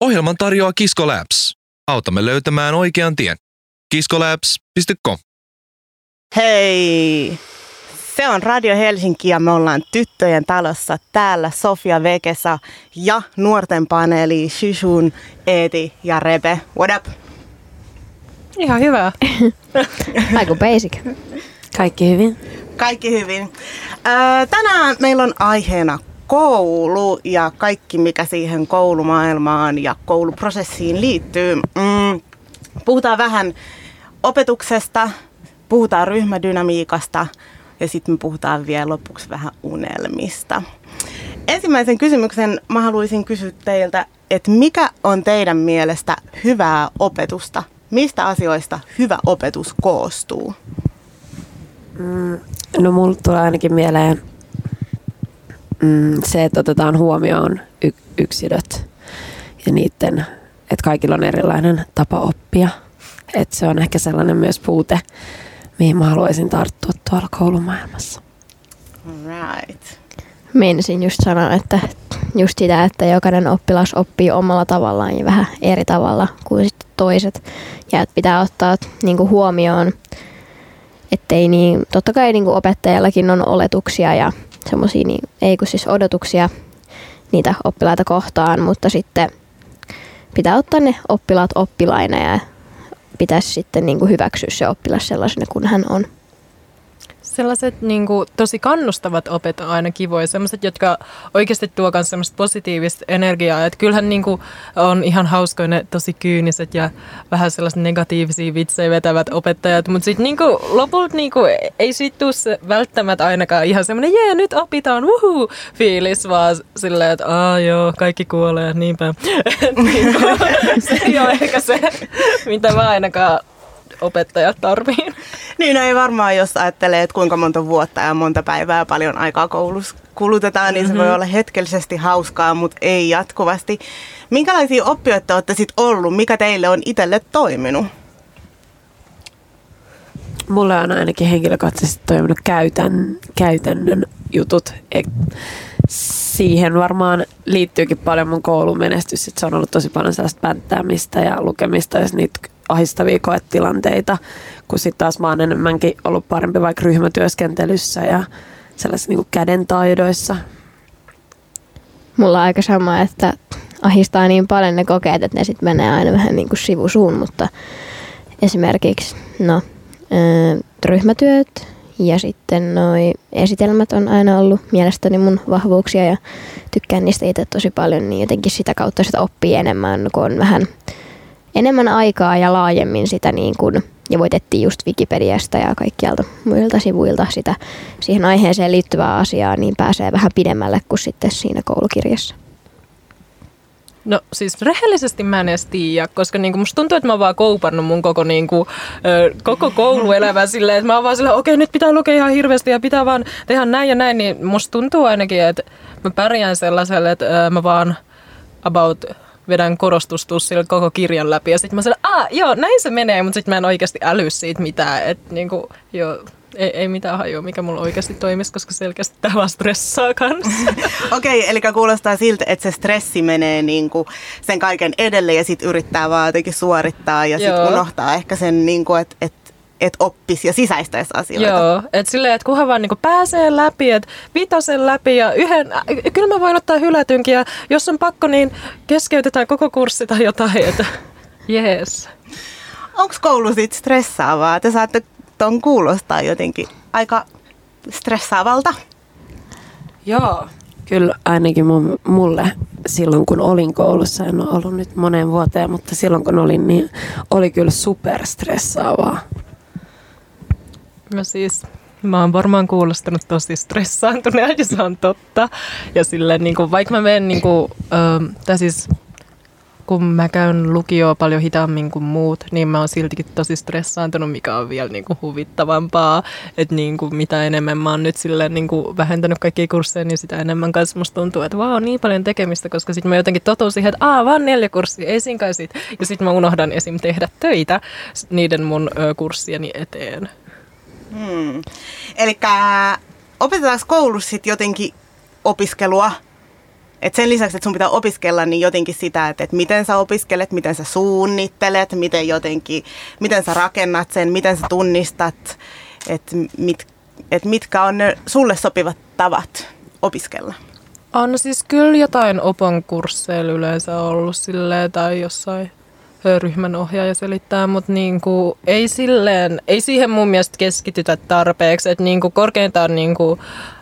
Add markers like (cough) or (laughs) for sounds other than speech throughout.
Ohjelman tarjoaa Kisko Labs. Autamme löytämään oikean tien. kiskolabs.com Hei! Se on Radio Helsinki ja me ollaan tyttöjen talossa täällä Sofia Vekesa ja nuorten paneeli Shishun, Eeti ja Rebe. What up? Ihan hyvä. (laughs) Aika basic. Kaikki hyvin. Kaikki hyvin. Öö, tänään meillä on aiheena koulu ja kaikki, mikä siihen koulumaailmaan ja kouluprosessiin liittyy. Mm, puhutaan vähän opetuksesta, puhutaan ryhmädynamiikasta ja sitten me puhutaan vielä lopuksi vähän unelmista. Ensimmäisen kysymyksen mä haluaisin kysyä teiltä, että mikä on teidän mielestä hyvää opetusta? Mistä asioista hyvä opetus koostuu? Mm, no mulla tulee ainakin mieleen mm, se, että otetaan huomioon y- yksilöt ja niiden, että kaikilla on erilainen tapa oppia. Että se on ehkä sellainen myös puute, mihin mä haluaisin tarttua tuolla koulumaailmassa. Right. Meinasin just sanoa, että just sitä, että jokainen oppilas oppii omalla tavallaan ja vähän eri tavalla kuin sitten toiset. Ja että pitää ottaa niin kuin huomioon, ettei niin, totta kai niin kuin opettajallakin on oletuksia ja semmoisia, niin, ei kun siis odotuksia niitä oppilaita kohtaan, mutta sitten pitää ottaa ne oppilaat oppilaina ja pitäisi sitten niin kuin hyväksyä se oppilas sellaisena kuin hän on. Sellaiset niin kuin, tosi kannustavat opet on aina kivoja, sellaiset, jotka oikeasti tuo myös semmoista positiivista energiaa. Että kyllähän niin kuin, on ihan hauskoja ne tosi kyyniset ja vähän sellaiset negatiivisia vitsejä vetävät opettajat, mutta sitten niin lopulta niin kuin, ei siitä tule välttämättä ainakaan ihan semmoinen, jee, nyt opitaan, wuhuu, fiilis, vaan silleen, että aa joo, kaikki kuolee, niinpä. (laughs) niin kuin, (laughs) se ei ole ehkä se, (laughs) mitä mä ainakaan opettajat tarviin. Niin, no ei varmaan, jos ajattelee, että kuinka monta vuotta ja monta päivää paljon aikaa koulussa kulutetaan, niin se mm-hmm. voi olla hetkellisesti hauskaa, mutta ei jatkuvasti. Minkälaisia oppijoita olette sitten ollut? Mikä teille on itselle toiminut? Mulle on ainakin henkilökohtaisesti toiminut käytän, käytännön jutut. Et siihen varmaan liittyykin paljon mun koulun menestys. Se on ollut tosi paljon sellaista pänttäämistä ja lukemista ja niitä ahistavia koetilanteita, kun sitten taas mä oon enemmänkin ollut parempi vaikka ryhmätyöskentelyssä ja sellaisissa niin kädentaidoissa. Mulla on aika sama, että ahistaa niin paljon ne kokeet, että ne sitten menee aina vähän niin kuin sivusuun, mutta esimerkiksi no, ryhmätyöt ja sitten noi esitelmät on aina ollut mielestäni mun vahvuuksia ja tykkään niistä itse tosi paljon, niin jotenkin sitä kautta sitä oppii enemmän, kun on vähän enemmän aikaa ja laajemmin sitä niin kuin, ja voitettiin just Wikipediasta ja kaikkialta muilta sivuilta sitä siihen aiheeseen liittyvää asiaa, niin pääsee vähän pidemmälle kuin sitten siinä koulukirjassa. No siis rehellisesti mä en edes tiedä, koska niinku musta tuntuu, että mä oon vaan koupannut mun koko, niinku, ö, koko kouluelämä (laughs) silleen, että mä oon vaan silleen, okei nyt pitää lukea ihan hirveästi ja pitää vaan tehdä näin ja näin, niin musta tuntuu ainakin, että mä pärjään sellaiselle, että ö, mä vaan about vedän korostustussilla koko kirjan läpi. Ja sitten mä sanoin, ah joo, näin se menee, mutta sitten mä en oikeasti äly siitä mitään. Että niinku, joo, ei, ei mitään hajua, mikä mulla oikeasti toimisi, koska selkeästi tämä vaan stressaa kanssa. (laughs) Okei, okay, eli kuulostaa siltä, että se stressi menee niinku sen kaiken edelle ja sitten yrittää vaan jotenkin suorittaa ja sitten unohtaa ehkä sen, niinku, että et että oppisi ja sisäistäisi asioita. Joo, että silleen, että kunhan vaan niinku pääsee läpi, että vitosen läpi ja yhden, äh, kyllä mä voin ottaa hylätynkin ja jos on pakko, niin keskeytetään koko kurssi tai jotain, että (laughs) jees. Onko koulu sitten stressaavaa? Te saatte ton kuulostaa jotenkin aika stressaavalta. Joo, kyllä ainakin mun, mulle silloin kun olin koulussa, en ole ollut nyt moneen vuoteen, mutta silloin kun olin, niin oli kyllä superstressaavaa. No siis Mä oon varmaan kuulostanut tosi stressaantuneen (laughs) ja se on totta. Ja silleen, niin kuin, vaikka mä menen, niin kuin, äh, siis kun mä käyn lukioa paljon hitaammin kuin muut, niin mä oon siltikin tosi stressaantunut, mikä on vielä niin kuin huvittavampaa. Että niin kuin mitä enemmän mä oon nyt silleen niin kuin vähentänyt kaikkia kursseja, niin sitä enemmän kanssa musta tuntuu, että vaan on niin paljon tekemistä, koska sitten mä jotenkin totun siihen, että aah, vaan neljä kurssia, ei siinä sit. Ja sitten mä unohdan esim. tehdä töitä niiden mun ö, kurssieni eteen. Hmm. Eli opetetaanko koulussa sitten jotenkin opiskelua Et sen lisäksi, että sun pitää opiskella, niin jotenkin sitä, että, että miten sä opiskelet, miten sä suunnittelet, miten jotenkin, miten sä rakennat sen, miten sä tunnistat, että, mit, että mitkä on ne sulle sopivat tavat opiskella. On siis kyllä jotain opon kursseilla yleensä ollut silleen tai jossain ryhmän ohjaaja selittää, mutta niinku, ei, silleen, ei siihen mun mielestä keskitytä tarpeeksi. Et niinku, korkeintaan niinku,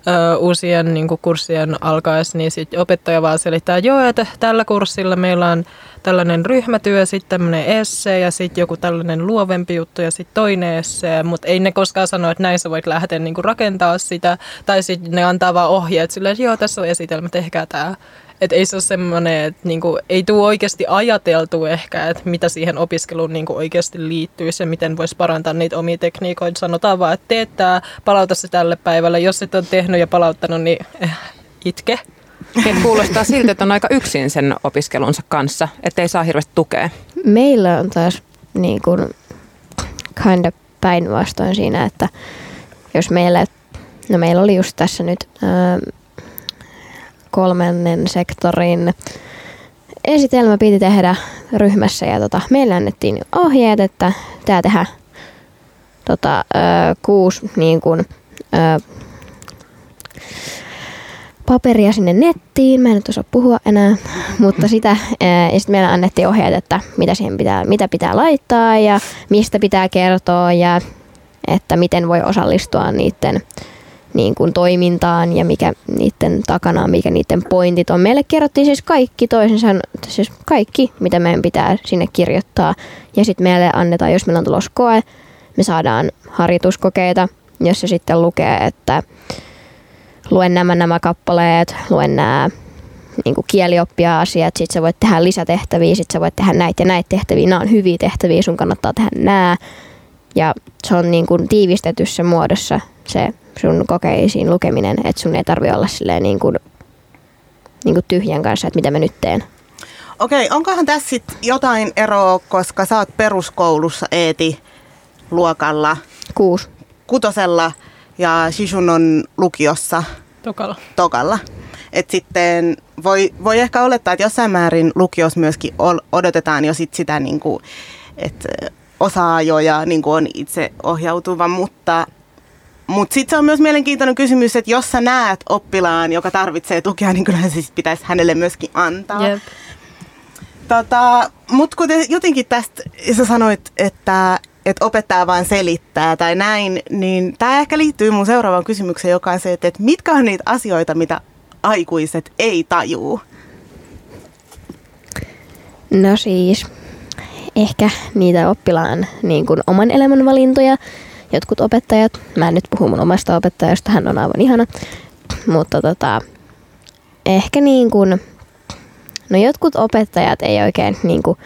ö, uusien niinku, kurssien alkaessa, niin sit opettaja vaan selittää, joo, että tällä kurssilla meillä on tällainen ryhmätyö, sitten tämmöinen esse ja sitten joku tällainen luovempi juttu ja sitten toinen esse, mutta ei ne koskaan sano, että näin sä voit lähteä niinku, rakentaa sitä. Tai sitten ne antaa vaan ohjeet silleen, että joo, tässä on esitelmä, tehkää tämä. Et ei se ole semmoinen, että niinku, ei tule oikeasti ajateltu ehkä, että mitä siihen opiskeluun niinku oikeasti liittyy ja miten voisi parantaa niitä omia tekniikoita. Sanotaan vaan, että teet tämä, palauta se tälle päivälle. Jos et ole tehnyt ja palauttanut, niin eh, itke. Et kuulostaa siltä, että on aika yksin sen opiskelunsa kanssa, ettei saa hirveästi tukea. Meillä on taas niin kuin kind of päinvastoin siinä, että jos meillä, no meillä oli just tässä nyt ää, kolmannen sektorin esitelmä piti tehdä ryhmässä ja tota, meille annettiin ohjeet, että tämä tehdään tota, kuusi niin kun, ö, paperia sinne nettiin. Mä en nyt osaa puhua enää, mutta sitä. Ja sitten meillä annettiin ohjeet, että mitä siihen pitää, mitä pitää laittaa ja mistä pitää kertoa ja että miten voi osallistua niiden niin kuin toimintaan ja mikä niiden takana on, mikä niiden pointit on. Meille kerrottiin siis kaikki toisensa, siis kaikki, mitä meidän pitää sinne kirjoittaa. Ja sitten meille annetaan, jos meillä on tulos koe, me saadaan harjoituskokeita, jossa sitten lukee, että luen nämä nämä kappaleet, luen nämä niin kielioppia asiat, sit sä voit tehdä lisätehtäviä, sit sä voit tehdä näitä ja näitä tehtäviä, nämä on hyviä tehtäviä, sun kannattaa tehdä nämä. Ja se on niin kuin tiivistetyssä muodossa se sun kokeisiin lukeminen, että sun ei tarvi olla silleen niin kuin, niin kuin tyhjän kanssa, että mitä mä nyt teen. Okei, onkohan tässä sit jotain eroa, koska sä oot peruskoulussa Eeti luokalla Kuusi. kutosella ja Shishun on lukiossa Tokalla. tokalla. Et sitten voi, voi ehkä olettaa, että jossain määrin lukios myöskin odotetaan jo sit sitä, niin kuin, että osaa jo ja niin kuin on itse ohjautuva, mutta mutta sitten se on myös mielenkiintoinen kysymys, että jos sä näet oppilaan, joka tarvitsee tukea, niin kyllä se pitäisi hänelle myöskin antaa. Jep. Tota, Mutta kun te jotenkin tästä, sä sanoit, että, että opettaja vaan selittää tai näin, niin tämä ehkä liittyy mun seuraavaan kysymykseen, joka on se, että, että mitkä on niitä asioita, mitä aikuiset ei tajuu? No siis, ehkä niitä oppilaan niin kuin oman elämän valintoja. Jotkut opettajat, mä en nyt puhu mun omasta opettajasta, hän on aivan ihana, mutta tota, ehkä niin kuin, no jotkut opettajat ei oikein niin kuin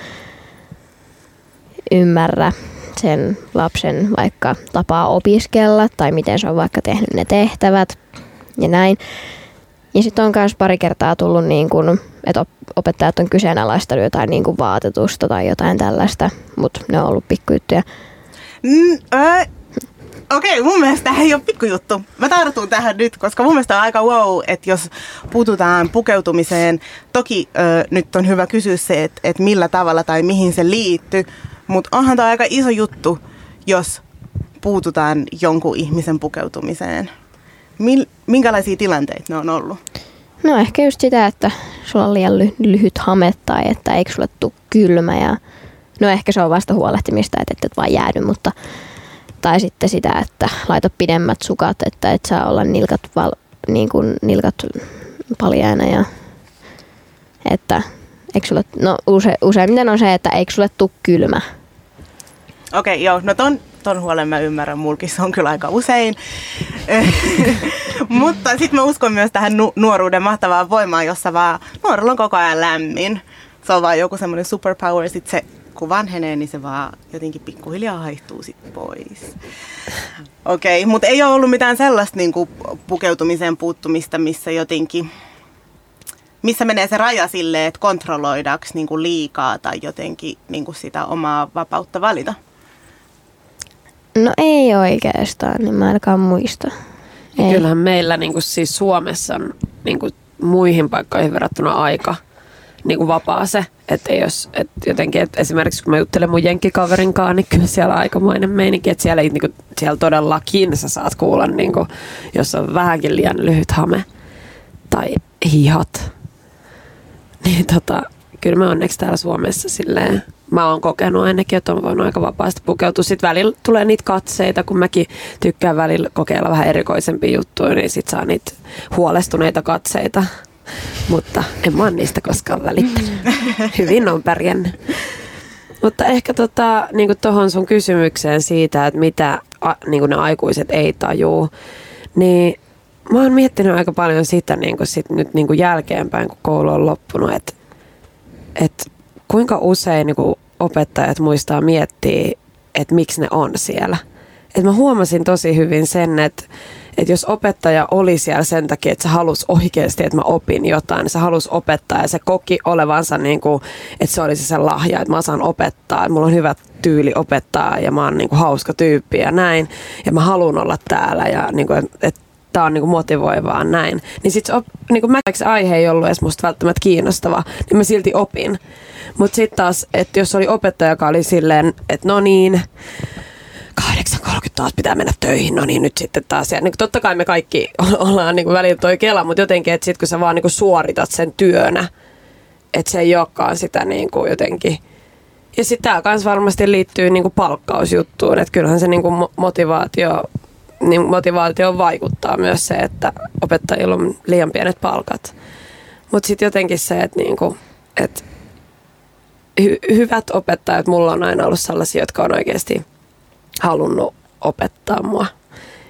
ymmärrä sen lapsen vaikka tapaa opiskella tai miten se on vaikka tehnyt ne tehtävät ja näin. Ja sitten on myös pari kertaa tullut, niin kun, että op- opettajat on kyseenalaistanut jotain niin kun vaatetusta tai jotain tällaista, mutta ne on ollut pikkujuttuja. Mm, äh, Okei, mun mielestä tämä ei ole pikkujuttu. Mä tartun tähän nyt, koska mun mielestä on aika wow, että jos puututaan pukeutumiseen, toki ö, nyt on hyvä kysyä se, että et millä tavalla tai mihin se liittyy, mutta onhan tämä aika iso juttu, jos puututaan jonkun ihmisen pukeutumiseen. Mil, minkälaisia tilanteita ne on ollut? No ehkä just sitä, että sulla on liian ly- lyhyt hame tai että eikö sulle tule kylmä ja no ehkä se on vasta huolehtimista, että et, et vaan jäädy, mutta tai sitten sitä, että laita pidemmät sukat, että et saa olla nilkat, val, niin kuin nilkat paljaina ja että eikö sulle, no use, useimmiten on se, että eikö sulle tule kylmä. Okei, joo, no ton, ton huolen mä ymmärrän, mulkin se on kyllä aika usein. (laughs) Mutta sitten mä uskon myös tähän nu- nuoruuden mahtavaan voimaan, jossa vaan nuorella on koko ajan lämmin. Se on vaan joku semmoinen superpower, sit se kun vanhenee, niin se vaan jotenkin pikkuhiljaa haihtuu sit pois. Okei, mutta ei ole ollut mitään sellaista niin kuin pukeutumiseen puuttumista, missä jotenkin, missä menee se raja silleen, että kontrolloidaanko niin kuin liikaa tai jotenkin niin kuin sitä omaa vapautta valita. No ei oikeastaan, niin mä ainakaan muista. Ei. Kyllähän meillä niin kuin siis Suomessa on niin kuin muihin paikkoihin verrattuna aika niin kuin vapaa se. Että jos, et jotenkin, et esimerkiksi kun mä juttelen mun jenkkikaverin kanssa, niin kyllä siellä on aikamoinen meininki, että siellä, ei, niin kuin, siellä todellakin sä saat kuulla, niin kuin, jos on vähänkin liian lyhyt hame tai hihat. (laughs) Niin tota, kyllä mä onneksi täällä Suomessa silleen, mä oon kokenut ainakin, että on voinut aika vapaasti pukeutua. Sitten välillä tulee niitä katseita, kun mäkin tykkään välillä kokeilla vähän erikoisempia juttuja, niin sit saa niitä huolestuneita katseita. Mutta en mä niistä koskaan välittänyt. Hyvin on pärjännyt. Mutta ehkä tota, niin tuohon sun kysymykseen siitä, että mitä a, niin ne aikuiset ei tajuu, niin mä oon miettinyt aika paljon sitä niin sit nyt niin jälkeenpäin, kun koulu on loppunut, että että kuinka usein niin kuin opettajat muistaa miettiä, että miksi ne on siellä. Et mä huomasin tosi hyvin sen, että, että jos opettaja oli siellä sen takia, että se halusi oikeasti, että mä opin jotain, niin se halusi opettaa ja se koki olevansa, niin kuin, että se olisi se lahja, että mä saan opettaa, että mulla on hyvä tyyli opettaa ja mä oon niin kuin hauska tyyppi ja näin. Ja mä haluan olla täällä ja niin kuin, että tämä on niinku motivoivaa näin. Niin sit op, niinku mä, se aihe ei ollut edes musta välttämättä kiinnostava, niin mä silti opin. Mutta sitten taas, että jos oli opettaja, joka oli silleen, että no niin, 8.30 taas pitää mennä töihin, no niin nyt sitten taas. Ja niin totta kai me kaikki (laughs) ollaan niin välillä toi kela, mutta jotenkin, että sitten kun sä vaan niin suoritat sen työnä, että se ei olekaan sitä niin kuin jotenkin. Ja sitten tämä kanssa varmasti liittyy niin kuin palkkausjuttuun, että kyllähän se niin kuin motivaatio niin motivaatio vaikuttaa myös se, että opettajilla on liian pienet palkat. Mutta sitten jotenkin se, että niinku, et hy- hyvät opettajat, mulla on aina ollut sellaisia, jotka on oikeasti halunnut opettaa mua.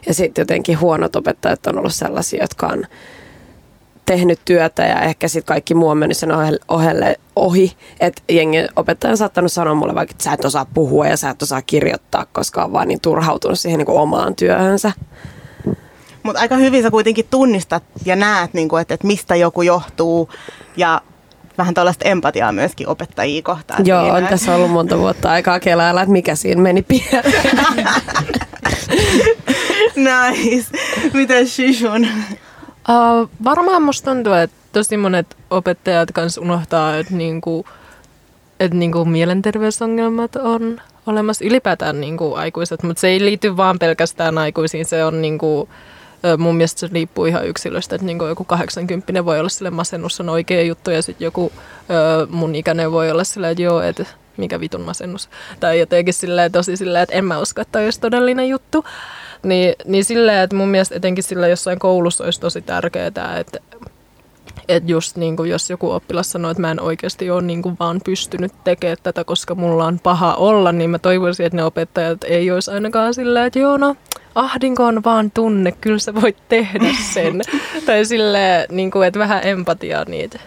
Ja sitten jotenkin huonot opettajat on ollut sellaisia, jotka on tehnyt työtä ja ehkä sitten kaikki muu on mennyt sen ohelle, ohi. Että jengi opettaja on saattanut sanoa mulle vaikka, että sä et osaa puhua ja sä et osaa kirjoittaa, koska on vaan niin turhautunut siihen niin kuin omaan työhönsä. Mutta aika hyvin sä kuitenkin tunnistat ja näet, niin kuin, että, että mistä joku johtuu ja vähän tällaista empatiaa myöskin opettajia kohtaan. Joo, siinä. on tässä ollut monta vuotta aikaa kelailla, että mikä siinä meni pieleen. (laughs) (laughs) nice. Miten Shishun? Uh, varmaan musta tuntuu, että tosi monet opettajat kanssa unohtaa, että niinku, että niinku mielenterveysongelmat on olemassa ylipäätään niinku aikuiset, mutta se ei liity vaan pelkästään aikuisiin. Se on niinku, mun mielestä se riippuu ihan yksilöstä, että niinku joku 80 voi olla sille masennus on oikea juttu ja sitten joku mun ikäinen voi olla sillä, että joo, että mikä vitun masennus. Tai jotenkin silleen, tosi silleen, että en mä usko, että olisi todellinen juttu. Niin, niin silleen, että mun mielestä etenkin sillä jossain koulussa olisi tosi tärkeää, että että just niin kuin jos joku oppilas sanoo, että mä en oikeasti ole niin kuin vaan pystynyt tekemään tätä, koska mulla on paha olla, niin mä toivoisin, että ne opettajat ei olisi ainakaan silleen, että joo no, ahdinko on vaan tunne, kyllä sä voit tehdä sen. (laughs) tai silleen, niin kuin, että vähän empatiaa niitä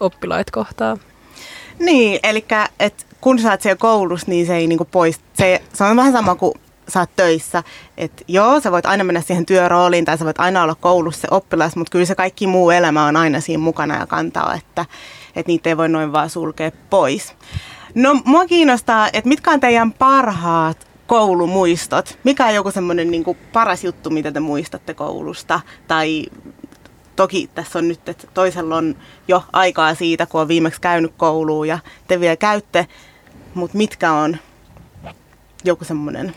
oppilaita kohtaan. Niin, eli että kun sä oot siellä koulussa, niin se ei niinku pois, se, se on vähän sama kuin sä oot töissä, että joo, sä voit aina mennä siihen työrooliin tai sä voit aina olla koulussa se oppilas, mutta kyllä se kaikki muu elämä on aina siinä mukana ja kantaa, että, että niitä ei voi noin vaan sulkea pois. No mua kiinnostaa, että mitkä on teidän parhaat koulumuistot? Mikä on joku semmoinen niin paras juttu, mitä te muistatte koulusta? Tai toki tässä on nyt, että toisella on jo aikaa siitä, kun on viimeksi käynyt kouluun ja te vielä käytte, mutta mitkä on joku semmoinen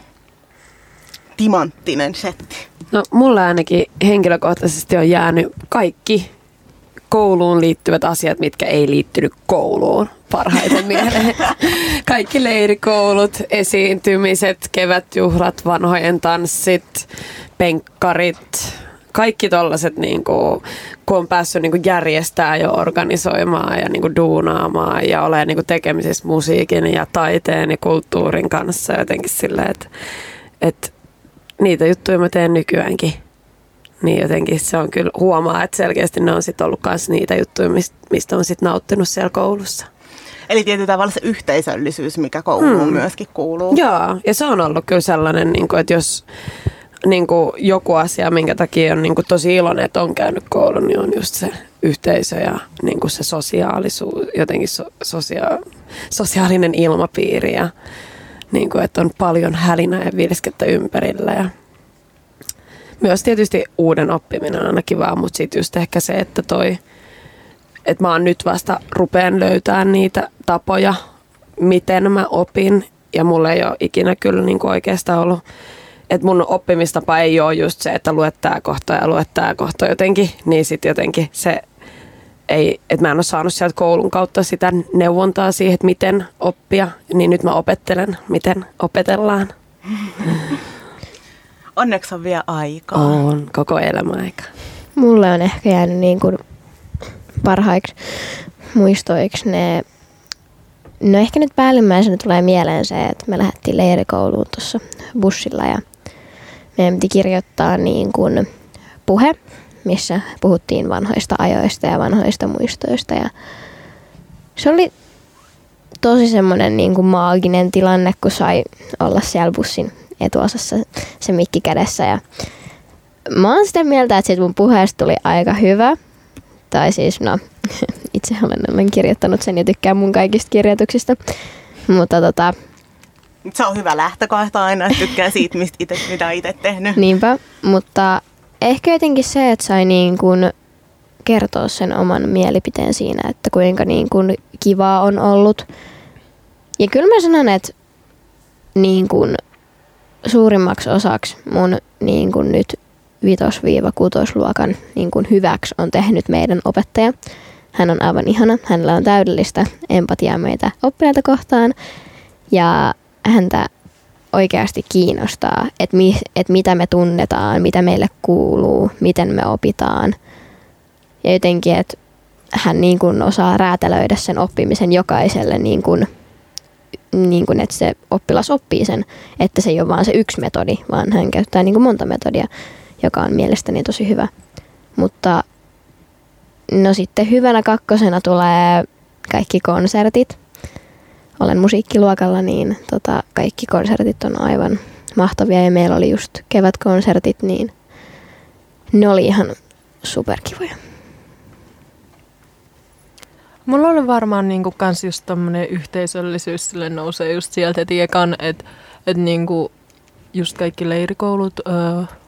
timanttinen setti? No mulla ainakin henkilökohtaisesti on jäänyt kaikki kouluun liittyvät asiat, mitkä ei liittynyt kouluun parhaiten (laughs) mieleen. Kaikki leirikoulut, esiintymiset, kevätjuhlat, vanhojen tanssit, penkkarit, kaikki tollaset, niin kuin, kun on päässyt niin kuin järjestää ja organisoimaan ja niin kuin duunaamaan ja olemaan niin kuin tekemisissä musiikin ja taiteen ja kulttuurin kanssa jotenkin silleen, että, että niitä juttuja mä teen nykyäänkin. Niin jotenkin se on kyllä huomaa, että selkeästi ne on sitten ollut myös niitä juttuja, mistä on sitten nauttinut siellä koulussa. Eli tietyllä tavalla se yhteisöllisyys, mikä kouluun hmm. myöskin kuuluu. Joo, ja se on ollut kyllä sellainen, niin kuin, että jos niin kuin joku asia, minkä takia on niin kuin tosi iloinen, että on käynyt koulun, niin on just se yhteisö ja niin kuin se sosiaalisuus, jotenkin so, sosia- sosiaalinen ilmapiiri ja niin kuin, että on paljon hälinää ja vilskettä ympärillä. Ja myös tietysti uuden oppiminen on aina kivaa, mutta sitten just ehkä se, että toi että mä oon nyt vasta rupeen löytää niitä tapoja, miten mä opin. Ja mulla ei ole ikinä kyllä niin kuin oikeastaan ollut, että mun oppimistapa ei ole just se, että luet tää kohta ja luet tää kohta jotenkin. Niin sitten jotenkin se ei, että mä en ole saanut sieltä koulun kautta sitä neuvontaa siihen, että miten oppia. Niin nyt mä opettelen, miten opetellaan. (laughs) Onneksi on vielä aikaa. On koko elämä aika. Mulle on ehkä jäänyt niin kuin parhaiksi muistoiksi ne... No ehkä nyt päällimmäisenä tulee mieleen se, että me lähdettiin leirikouluun tuossa bussilla ja meidän piti kirjoittaa niin kuin puhe, missä puhuttiin vanhoista ajoista ja vanhoista muistoista ja se oli tosi semmoinen niin kuin maaginen tilanne, kun sai olla siellä bussin etuosassa se mikki kädessä ja mä oon sitä mieltä, että siitä mun puheesta tuli aika hyvä. Tai siis, no, (laughs) itse olen, olen kirjoittanut sen ja tykkään mun kaikista kirjoituksista. Mutta tota, Se on hyvä lähtökohta aina, että tykkää siitä, mistä ite, mitä itse tehnyt. niinpä. Mutta ehkä jotenkin se, että sai niin kuin kertoa sen oman mielipiteen siinä, että kuinka niin kuin kivaa on ollut. Ja kyllä mä sanon, että niin kuin suurimmaksi osaksi mun niin kuin nyt vitos-kutosluokan niin kuin hyväksi on tehnyt meidän opettaja. Hän on aivan ihana, hänellä on täydellistä empatiaa meitä oppilaita kohtaan ja häntä oikeasti kiinnostaa, että, mi, että mitä me tunnetaan, mitä meille kuuluu, miten me opitaan. Ja jotenkin, että hän niin kuin osaa räätälöidä sen oppimisen jokaiselle, niin kuin, niin kuin, että se oppilas oppii sen, että se ei ole vaan se yksi metodi, vaan hän käyttää niin kuin monta metodia, joka on mielestäni tosi hyvä. Mutta no sitten hyvänä kakkosena tulee kaikki konsertit. Olen musiikkiluokalla, niin tota, kaikki konsertit on aivan mahtavia ja meillä oli just kevätkonsertit, niin ne oli ihan superkivoja. Mulla oli varmaan niinku kans just tommonen yhteisöllisyys sille nousee just sieltä heti ekan, että et niinku just kaikki leirikoulut ö,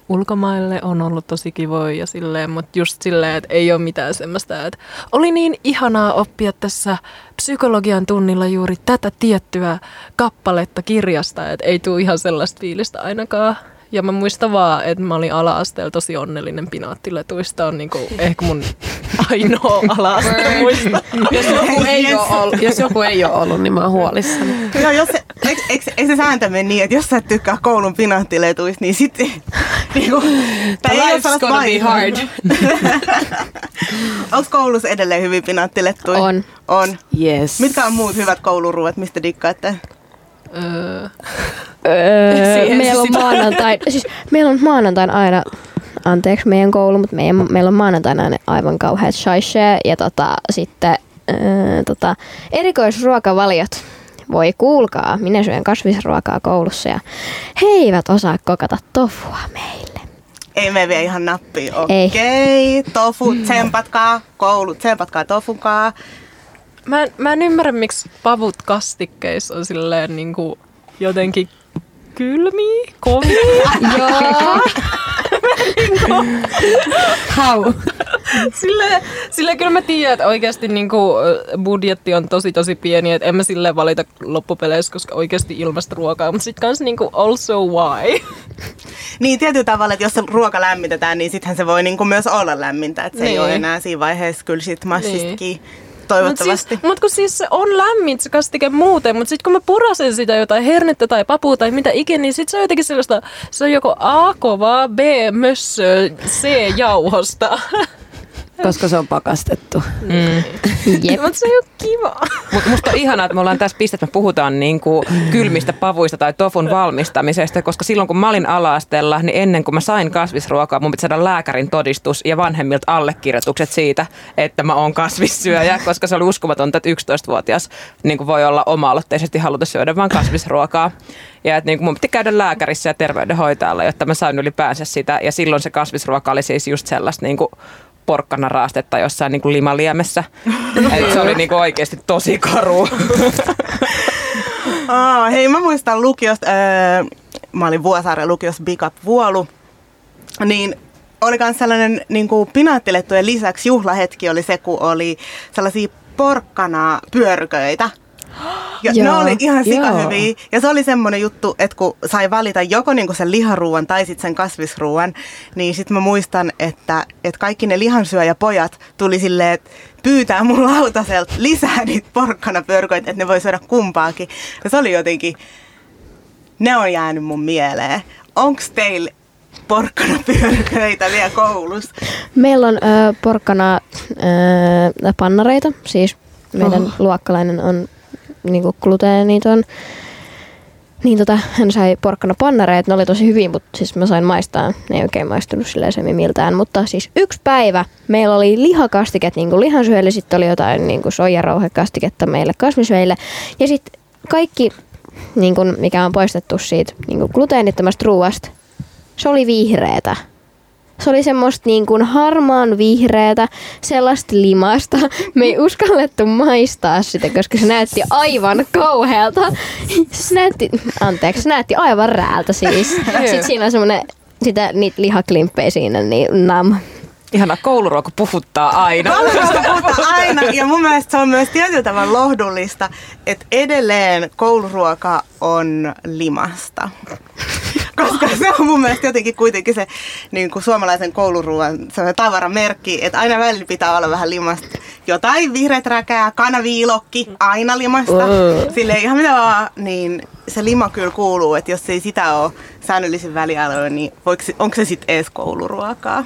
ulkomaille on ollut tosi kivoja ja silleen, mutta just silleen, että ei ole mitään semmoista, että oli niin ihanaa oppia tässä psykologian tunnilla juuri tätä tiettyä kappaletta kirjasta, että ei tule ihan sellaista fiilistä ainakaan. Ja mä muistan vaan, että mä olin ala-asteella tosi onnellinen pinaattiletuista. On niinku ehkä mun (laughs) ainoa ala-asteen muista. Jos joku, ei ole ollut, jos joku ei ole ollut, niin mä oon huolissani. Joo, jos se, eikö, eikö, eikö se sääntö mene niin, että jos sä et tykkää koulun pinaattiletuista, niin sitten niinku, ole Life's gonna be hard. (laughs) Onko koulussa edelleen hyvin pinaattilettuja? On. On. Yes. Mitkä on muut hyvät kouluruuat, mistä dikkaatte? Öö, Öö, (laughs) meillä, on maanantain, siis meillä on maanantain aina, anteeksi meidän koulu, mutta meidän, meillä on maanantaina aina aivan kauheat shaishe ja tota, sitten öö, tota, erikoisruokavaliot. Voi kuulkaa, minä syön kasvisruokaa koulussa ja he eivät osaa kokata tofua meille. Ei me vielä ihan nappiin. Ei. Okei, tofu, tsempatkaa, koulu, tsempatkaa tofunkaa. Mä, en, mä en ymmärrä, miksi pavut kastikkeissa on silleen niinku jotenkin kylmiä, kovia. (laughs) Joo. How? Sille, sille kyllä mä tiedän, että oikeasti niinku ö, budjetti on tosi tosi pieni, että en mä sille valita loppupeleissä, koska oikeasti ilmasta ruokaa, mutta sitten kans niinku also why. (laughs) Niin tietyllä tavalla, että jos se ruoka lämmitetään, niin sittenhän se voi niinku myös olla lämmintä. Että se ei Niin. ole enää siinä vaiheessa kyllä sit massistakin. Niin. Toivottavasti. Mutta siis, mut kun siis se on lämmin se kastike muuten, mutta sitten kun mä purasen sitä jotain hernettä tai papua tai mitä ikinä, niin sitten se on jotenkin sellaista, se on joko A kovaa, B mössö, C jauhosta. (laughs) Koska se on pakastettu. Mm. Jep. (laughs) mutta se ole kiva. Mutta musta on ihanaa, että me ollaan tässä pistetty, että me puhutaan niinku kylmistä pavuista tai tofun valmistamisesta, koska silloin kun mä olin ala-asteella, niin ennen kuin mä sain kasvisruokaa, mun piti saada lääkärin todistus ja vanhemmilta allekirjoitukset siitä, että mä oon kasvissyöjä, koska se oli uskomatonta, että 11-vuotias niin kuin voi olla oma-aloitteisesti haluta syödä vain kasvisruokaa. Ja että niin kuin mun piti käydä lääkärissä ja terveydenhoitajalla, jotta mä sain ylipäänsä sitä. Ja silloin se kasvisruoka oli siis just sellaista niin kuin porkkana raastetta jossain niin kuin limaliemessä. (laughs) Eli se oli niin kuin oikeasti tosi karu. (laughs) Aa, hei, mä muistan lukiosta, öö, mä olin Vuosaaren lukiossa Big Up Vuolu, niin oli myös sellainen niin kuin pinaattilettujen lisäksi juhlahetki oli se, kun oli sellaisia porkkana pyörköitä. Ja ne Joo, oli ihan joo. sikahyviä. Ja se oli semmoinen juttu, että kun sai valita joko niinku sen liharuuan tai sitten sen kasvisruuan, niin sitten mä muistan, että, että kaikki ne lihansyöjäpojat tuli silleen, että pyytää mun lautaselta lisää niitä porkkanapörköitä, että ne voi syödä kumpaakin. Ja se oli jotenkin, ne on jäänyt mun mieleen. Onks teillä porkkanapyörköitä vielä koulussa? Meillä on ö, porkkana ö, pannareita, siis meidän oh. luokkalainen on niinku gluteeniton. Niin tota, hän sai porkkana pannareita, ne oli tosi hyviä, mutta siis mä sain maistaa. Ne ei oikein maistunut silleen semmin miltään. Mutta siis yksi päivä meillä oli lihakastiket niinku lihansyöjille, sitten oli jotain niinku soijarauhekastiketta meille kasvissyöjille. Ja sitten kaikki, niinku, mikä on poistettu siitä niinku gluteenittomasta ruuasta, se oli vihreätä. Se oli semmoista niin kuin harmaan vihreätä, sellaista limasta. Me ei uskallettu maistaa sitä, koska se näytti aivan kauhealta. Se näytti, anteeksi, se näytti aivan rääältä siis. Sitten siinä on semmoinen, sitä, niitä lihaklimppejä siinä, niin nam. Ihana kouluruoka puhuttaa aina. Kouluruoka puhutaan aina ja mun mielestä se on myös tietyllä tavalla lohdullista, että edelleen kouluruoka on limasta. Koska se on mun mielestä jotenkin kuitenkin se niin kuin suomalaisen kouluruoan se tavaramerkki, että aina välillä pitää olla vähän limasta. Jotain vihreät räkää, kanaviilokki, aina limasta. Sille ihan mitä vaan, niin se lima kyllä kuuluu, että jos ei sitä ole säännöllisin väliajoin, niin voiko, onko se sitten edes kouluruokaa?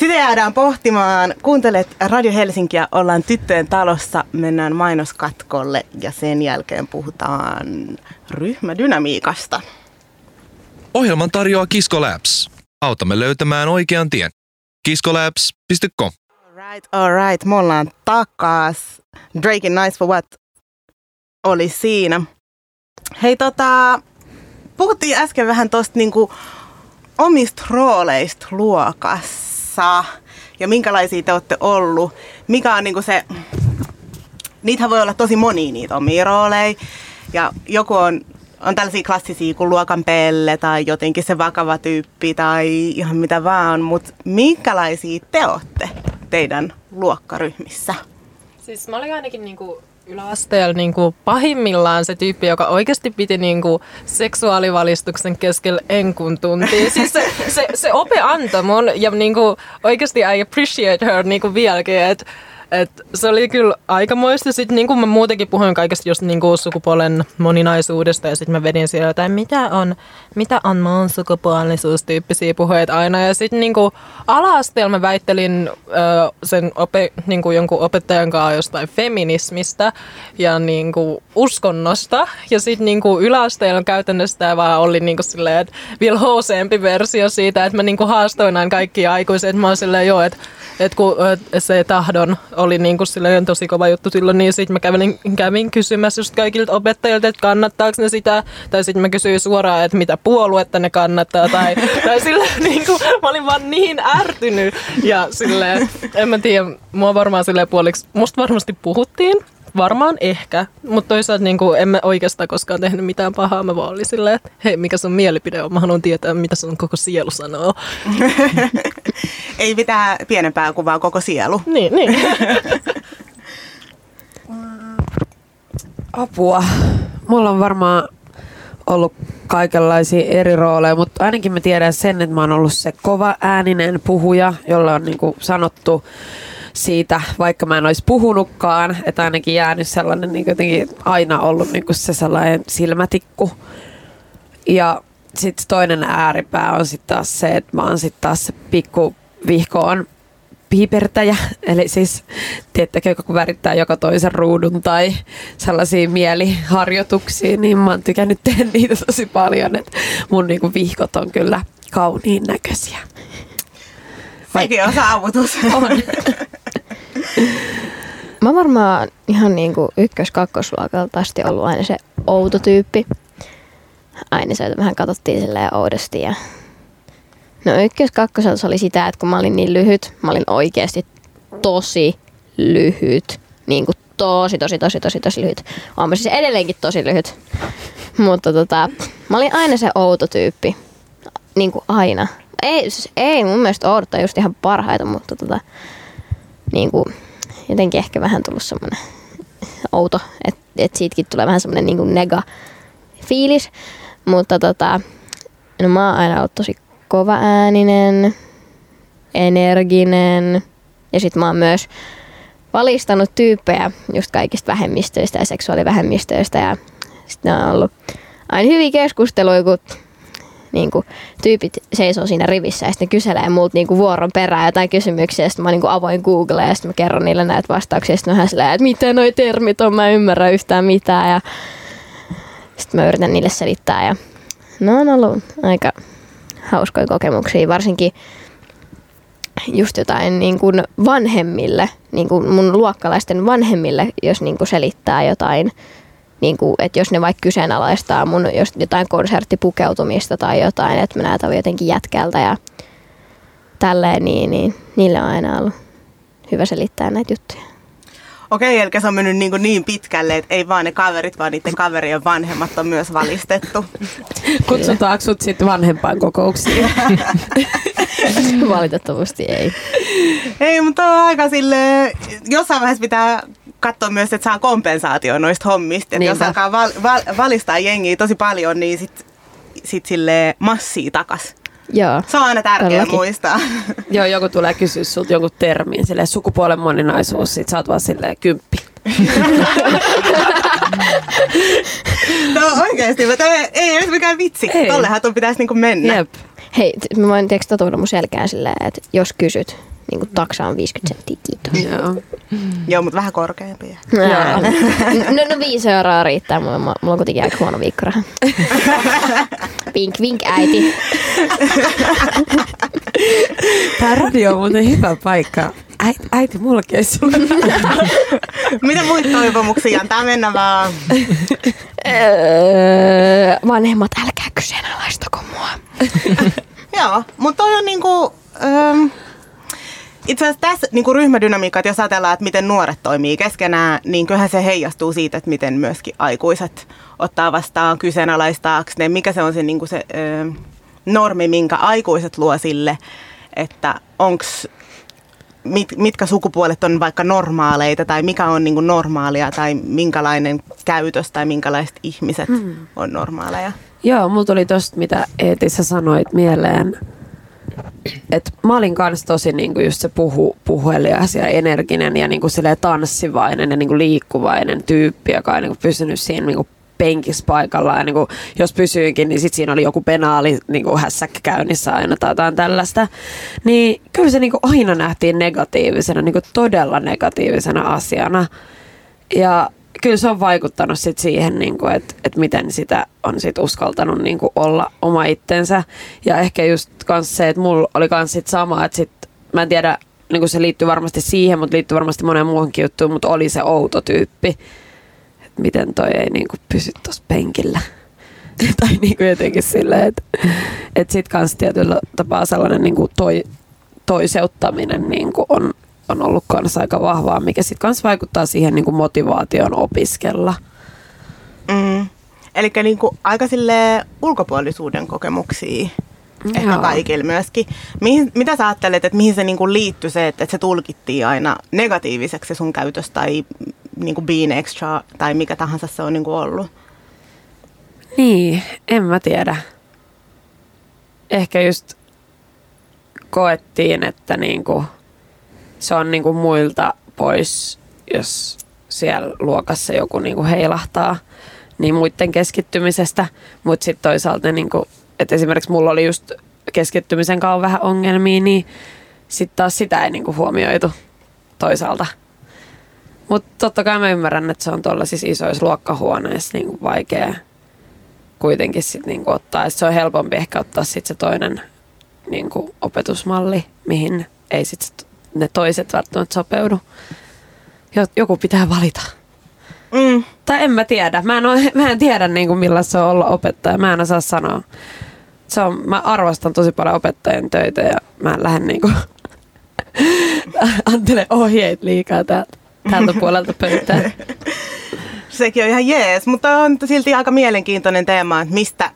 Sitä jäädään pohtimaan. Kuuntelet Radio Helsinkiä, ollaan tyttöjen talossa, mennään mainoskatkolle ja sen jälkeen puhutaan ryhmädynamiikasta. Ohjelman tarjoaa Kisko Labs. Autamme löytämään oikean tien. kiskolabs.com Alright, alright, me ollaan takas. Drakein Nice for What oli siinä. Hei tota, puhuttiin äsken vähän tosta niinku omista rooleista luokassa ja minkälaisia te olette ollut. Mikä on niinku se, niitähän voi olla tosi monia niitä omia rooleja. Ja joku on, on tällaisia klassisia kuin luokan pelle tai jotenkin se vakava tyyppi tai ihan mitä vaan. Mutta minkälaisia te olette teidän luokkaryhmissä? Siis mä olin ainakin niinku yläasteella niinku pahimmillaan se tyyppi, joka oikeasti piti niinku seksuaalivalistuksen keskellä enkun tuntia. Siis se, se, se ope antoi mun ja niinku oikeasti I appreciate her niinku vieläkin, että et se oli kyllä aikamoista. Sitten niin kuin mä muutenkin puhuin kaikesta just niin kuin sukupuolen moninaisuudesta ja sitten mä vedin siellä jotain, mitä on, mitä on mun sukupuolisuus tyyppisiä puheita aina. Ja sitten niin ala-asteella mä väittelin ö, sen ope, niin kuin jonkun opettajan kanssa jostain feminismistä ja niin kuin uskonnosta. Ja sitten niin yläasteella käytännössä tämä vaan oli niin kuin silleen, että vielä hooseempi versio siitä, että mä niin kuin haastoin näin kaikki aikuiset. Mä oon silleen, joo, että et kun se tahdon oli niin kuin silleen tosi kova juttu silloin, niin sitten mä kävin, kävin kysymässä just kaikilta opettajilta, että kannattaako ne sitä. Tai sitten mä kysyin suoraan, että mitä puoluetta ne kannattaa. Tai, (laughs) tai silleen, niin kuin, mä olin vaan niin ärtynyt. Ja silleen, en mä tiedä, mua varmaan silleen puoliksi, musta varmasti puhuttiin. Varmaan ehkä, mutta toisaalta niin kuin, en mä oikeastaan koskaan tehnyt mitään pahaa. Mä vaan olin silleen, että hei, mikä sun mielipide on? Mä haluan tietää, mitä sun koko sielu sanoo. (laughs) Ei mitään pienempää kuin vaan koko sielu. Niin, niin. (laughs) Apua. Mulla on varmaan ollut kaikenlaisia eri rooleja, mutta ainakin mä tiedän sen, että mä oon ollut se kova ääninen puhuja, jolla on niinku sanottu siitä, vaikka mä en olisi puhunutkaan, että ainakin jäänyt sellainen niin jotenkin aina ollut niin se sellainen silmätikku. Ja sitten toinen ääripää on sitten taas se, että mä oon sitten taas se pikku vihkoon piipertäjä, eli siis tiedättekö, kun värittää joka toisen ruudun tai sellaisia mieliharjoituksia, niin mä oon tykännyt tehdä niitä tosi paljon, että mun niinku vihkot on kyllä kauniin näköisiä. Sekin on saavutus. On. (laughs) Mä varmaan ihan niinku ykkös-kakkosluokalta asti ollut aina se outo tyyppi. Aina se, vähän katsottiin silleen oudosti. Ja... No ykkös-kakkoselta se oli sitä, että kun mä olin niin lyhyt, mä olin oikeasti tosi lyhyt. Niin kuin tosi, tosi, tosi, tosi, tosi lyhyt. Oon mä siis edelleenkin tosi lyhyt. Mutta tota, mä olin aina se outo tyyppi. niin kuin aina. Ei, siis ei mun mielestä oudot just ihan parhaita, mutta tota, niin kuin, jotenkin ehkä vähän tullut semmoinen outo, että et siitäkin tulee vähän semmoinen niin kuin nega fiilis. Mutta tota, no mä oon aina ollut tosi kova ääninen, energinen ja sit mä oon myös valistanut tyyppejä just kaikista vähemmistöistä ja seksuaalivähemmistöistä ja sitten on ollut aina hyviä keskusteluja, kun niin kuin, tyypit seisoo siinä rivissä ja sitten kyselee multa niin kuin, vuoron perään jotain kysymyksiä. Sitten mä niin kuin, avoin Google ja sitten mä kerron niille näitä vastauksia. Sitten mä silleen, että mitä noi termit on, mä en ymmärrä yhtään mitään. Ja sitten mä yritän niille selittää. Ja no on ollut aika hauskoja kokemuksia, varsinkin just jotain niin kuin vanhemmille, niin kuin mun luokkalaisten vanhemmille, jos niin kuin selittää jotain niin kuin, että jos ne vaikka kyseenalaistaa mun jos jotain konserttipukeutumista tai jotain, että mä näytän jotenkin jätkältä ja tälleen, niin, niin niille on aina ollut hyvä selittää näitä juttuja. Okei, eli se on mennyt niin, niin pitkälle, että ei vaan ne kaverit, vaan niiden kaverien vanhemmat on myös valistettu. (laughs) Kutsutaanko sut sitten vanhempaan kokouksiin? (laughs) Valitettavasti ei. Ei, mutta on aika sille jossain vaiheessa pitää katsoa myös, että saa kompensaatio noista hommista. Että jos alkaa val, val, valistaa jengiä tosi paljon, niin sit, sit sille massii takas. Joo. Se on aina tärkeää Todellakin. muistaa. (laughs) Joo, joku tulee kysyä sulta jonkun termin, sille sukupuolen moninaisuus, sit sä oot vaan silleen kymppi. (laughs) no oikeesti, mutta ei, ei ole mikään vitsi. Ei. Tollehan tuon pitäisi niinku mennä. Jep. Hei, mä voin tiedätkö mun selkään silleen, että jos kysyt, niin kuin taksa on 50 senttiä, kiitos. Joo, Joo mutta vähän korkeampi. no, no viisi euroa riittää, mulla, mulla on kuitenkin aika huono viikkoraha. (laughs) vink, vink, äiti. Radio on muuten hyvä paikka. Äiti, äiti mullakin ei Mitä muita toivomuksia? Tää mennä vaan. Öö, vanhemmat, älkää kyseenalaistako mua. (laughs) Joo, mutta toi on niinku... Ähm, itse asiassa tässä niin kuin ryhmädynamiikka, että jos ajatellaan, että miten nuoret toimii keskenään, niin kyllähän se heijastuu siitä, että miten myöskin aikuiset ottaa vastaan kyseenalaistaakseen, ne, mikä se on se, niin kuin se ö, normi, minkä aikuiset luo sille, että onko mit, mitkä sukupuolet on vaikka normaaleita tai mikä on niin kuin normaalia tai minkälainen käytös tai minkälaiset ihmiset hmm. on normaaleja. Joo, mulla tuli tosta, mitä Eetissä sanoit mieleen et mä olin kanssa tosi niinku just se puhu, puhelias ja energinen ja niinku tanssivainen ja niinku liikkuvainen tyyppi, joka on niinku pysynyt siinä niinku penkissä paikallaan. Ja niinku, jos pysyinkin, niin sit siinä oli joku penaali niinku hässäkkä käynnissä aina tai jotain tällaista. Niin kyllä se niinku aina nähtiin negatiivisena, niinku todella negatiivisena asiana. Ja kyllä se on vaikuttanut sit siihen, niin kuin, että, että miten sitä on sit uskaltanut niin kuin olla oma itsensä. Ja ehkä just kans se, että mulla oli kans sit sama, että sit, mä en tiedä, niin kuin se liittyy varmasti siihen, mutta liittyy varmasti moneen muuhunkin juttuun, mutta oli se outo tyyppi. Että miten toi ei niin kuin pysy tuossa penkillä. (laughs) tai niin kuin jotenkin silleen, että, että sit kans tietyllä tapaa sellainen niin kuin toi, toiseuttaminen niin kuin on on ollut kanssa aika vahvaa, mikä sitten kanssa vaikuttaa siihen niin kuin motivaation opiskella. Mm. Eli niin kuin aika sille ulkopuolisuuden kokemuksia ehkä Joo. kaikille myöskin. Mihin, mitä sä ajattelet, että mihin se niin kuin liittyy se, että, että se tulkittiin aina negatiiviseksi se sun käytös tai niin kuin being extra tai mikä tahansa se on niin kuin ollut? Niin, en mä tiedä. Ehkä just koettiin, että niin kuin – se on niin kuin muilta pois, jos siellä luokassa joku niin kuin heilahtaa niin muiden keskittymisestä. Mutta sitten toisaalta, niin kuin, että esimerkiksi mulla oli just keskittymisen kanssa vähän ongelmia, niin sitten taas sitä ei niin kuin huomioitu toisaalta. Mutta totta kai mä ymmärrän, että se on tuolla siis isoissa luokkahuoneissa niin kuin vaikea kuitenkin sit niin kuin ottaa. Et se on helpompi ehkä ottaa sit se toinen niin kuin opetusmalli, mihin ei sit ne toiset välttämättä sopeudu. Joku pitää valita. Mm. Tai en mä tiedä. Mä en, ole, (laughs) mä en tiedä niin kuin millaista se on olla opettaja. Mä en osaa sanoa. Se on, mä arvostan tosi paljon opettajien töitä ja mä en lähde niin kuin (laughs) antele ohjeet liikaa täältä, täältä puolelta pöytää. (laughs) Sekin on ihan jees, mutta on silti aika mielenkiintoinen teema, että mistä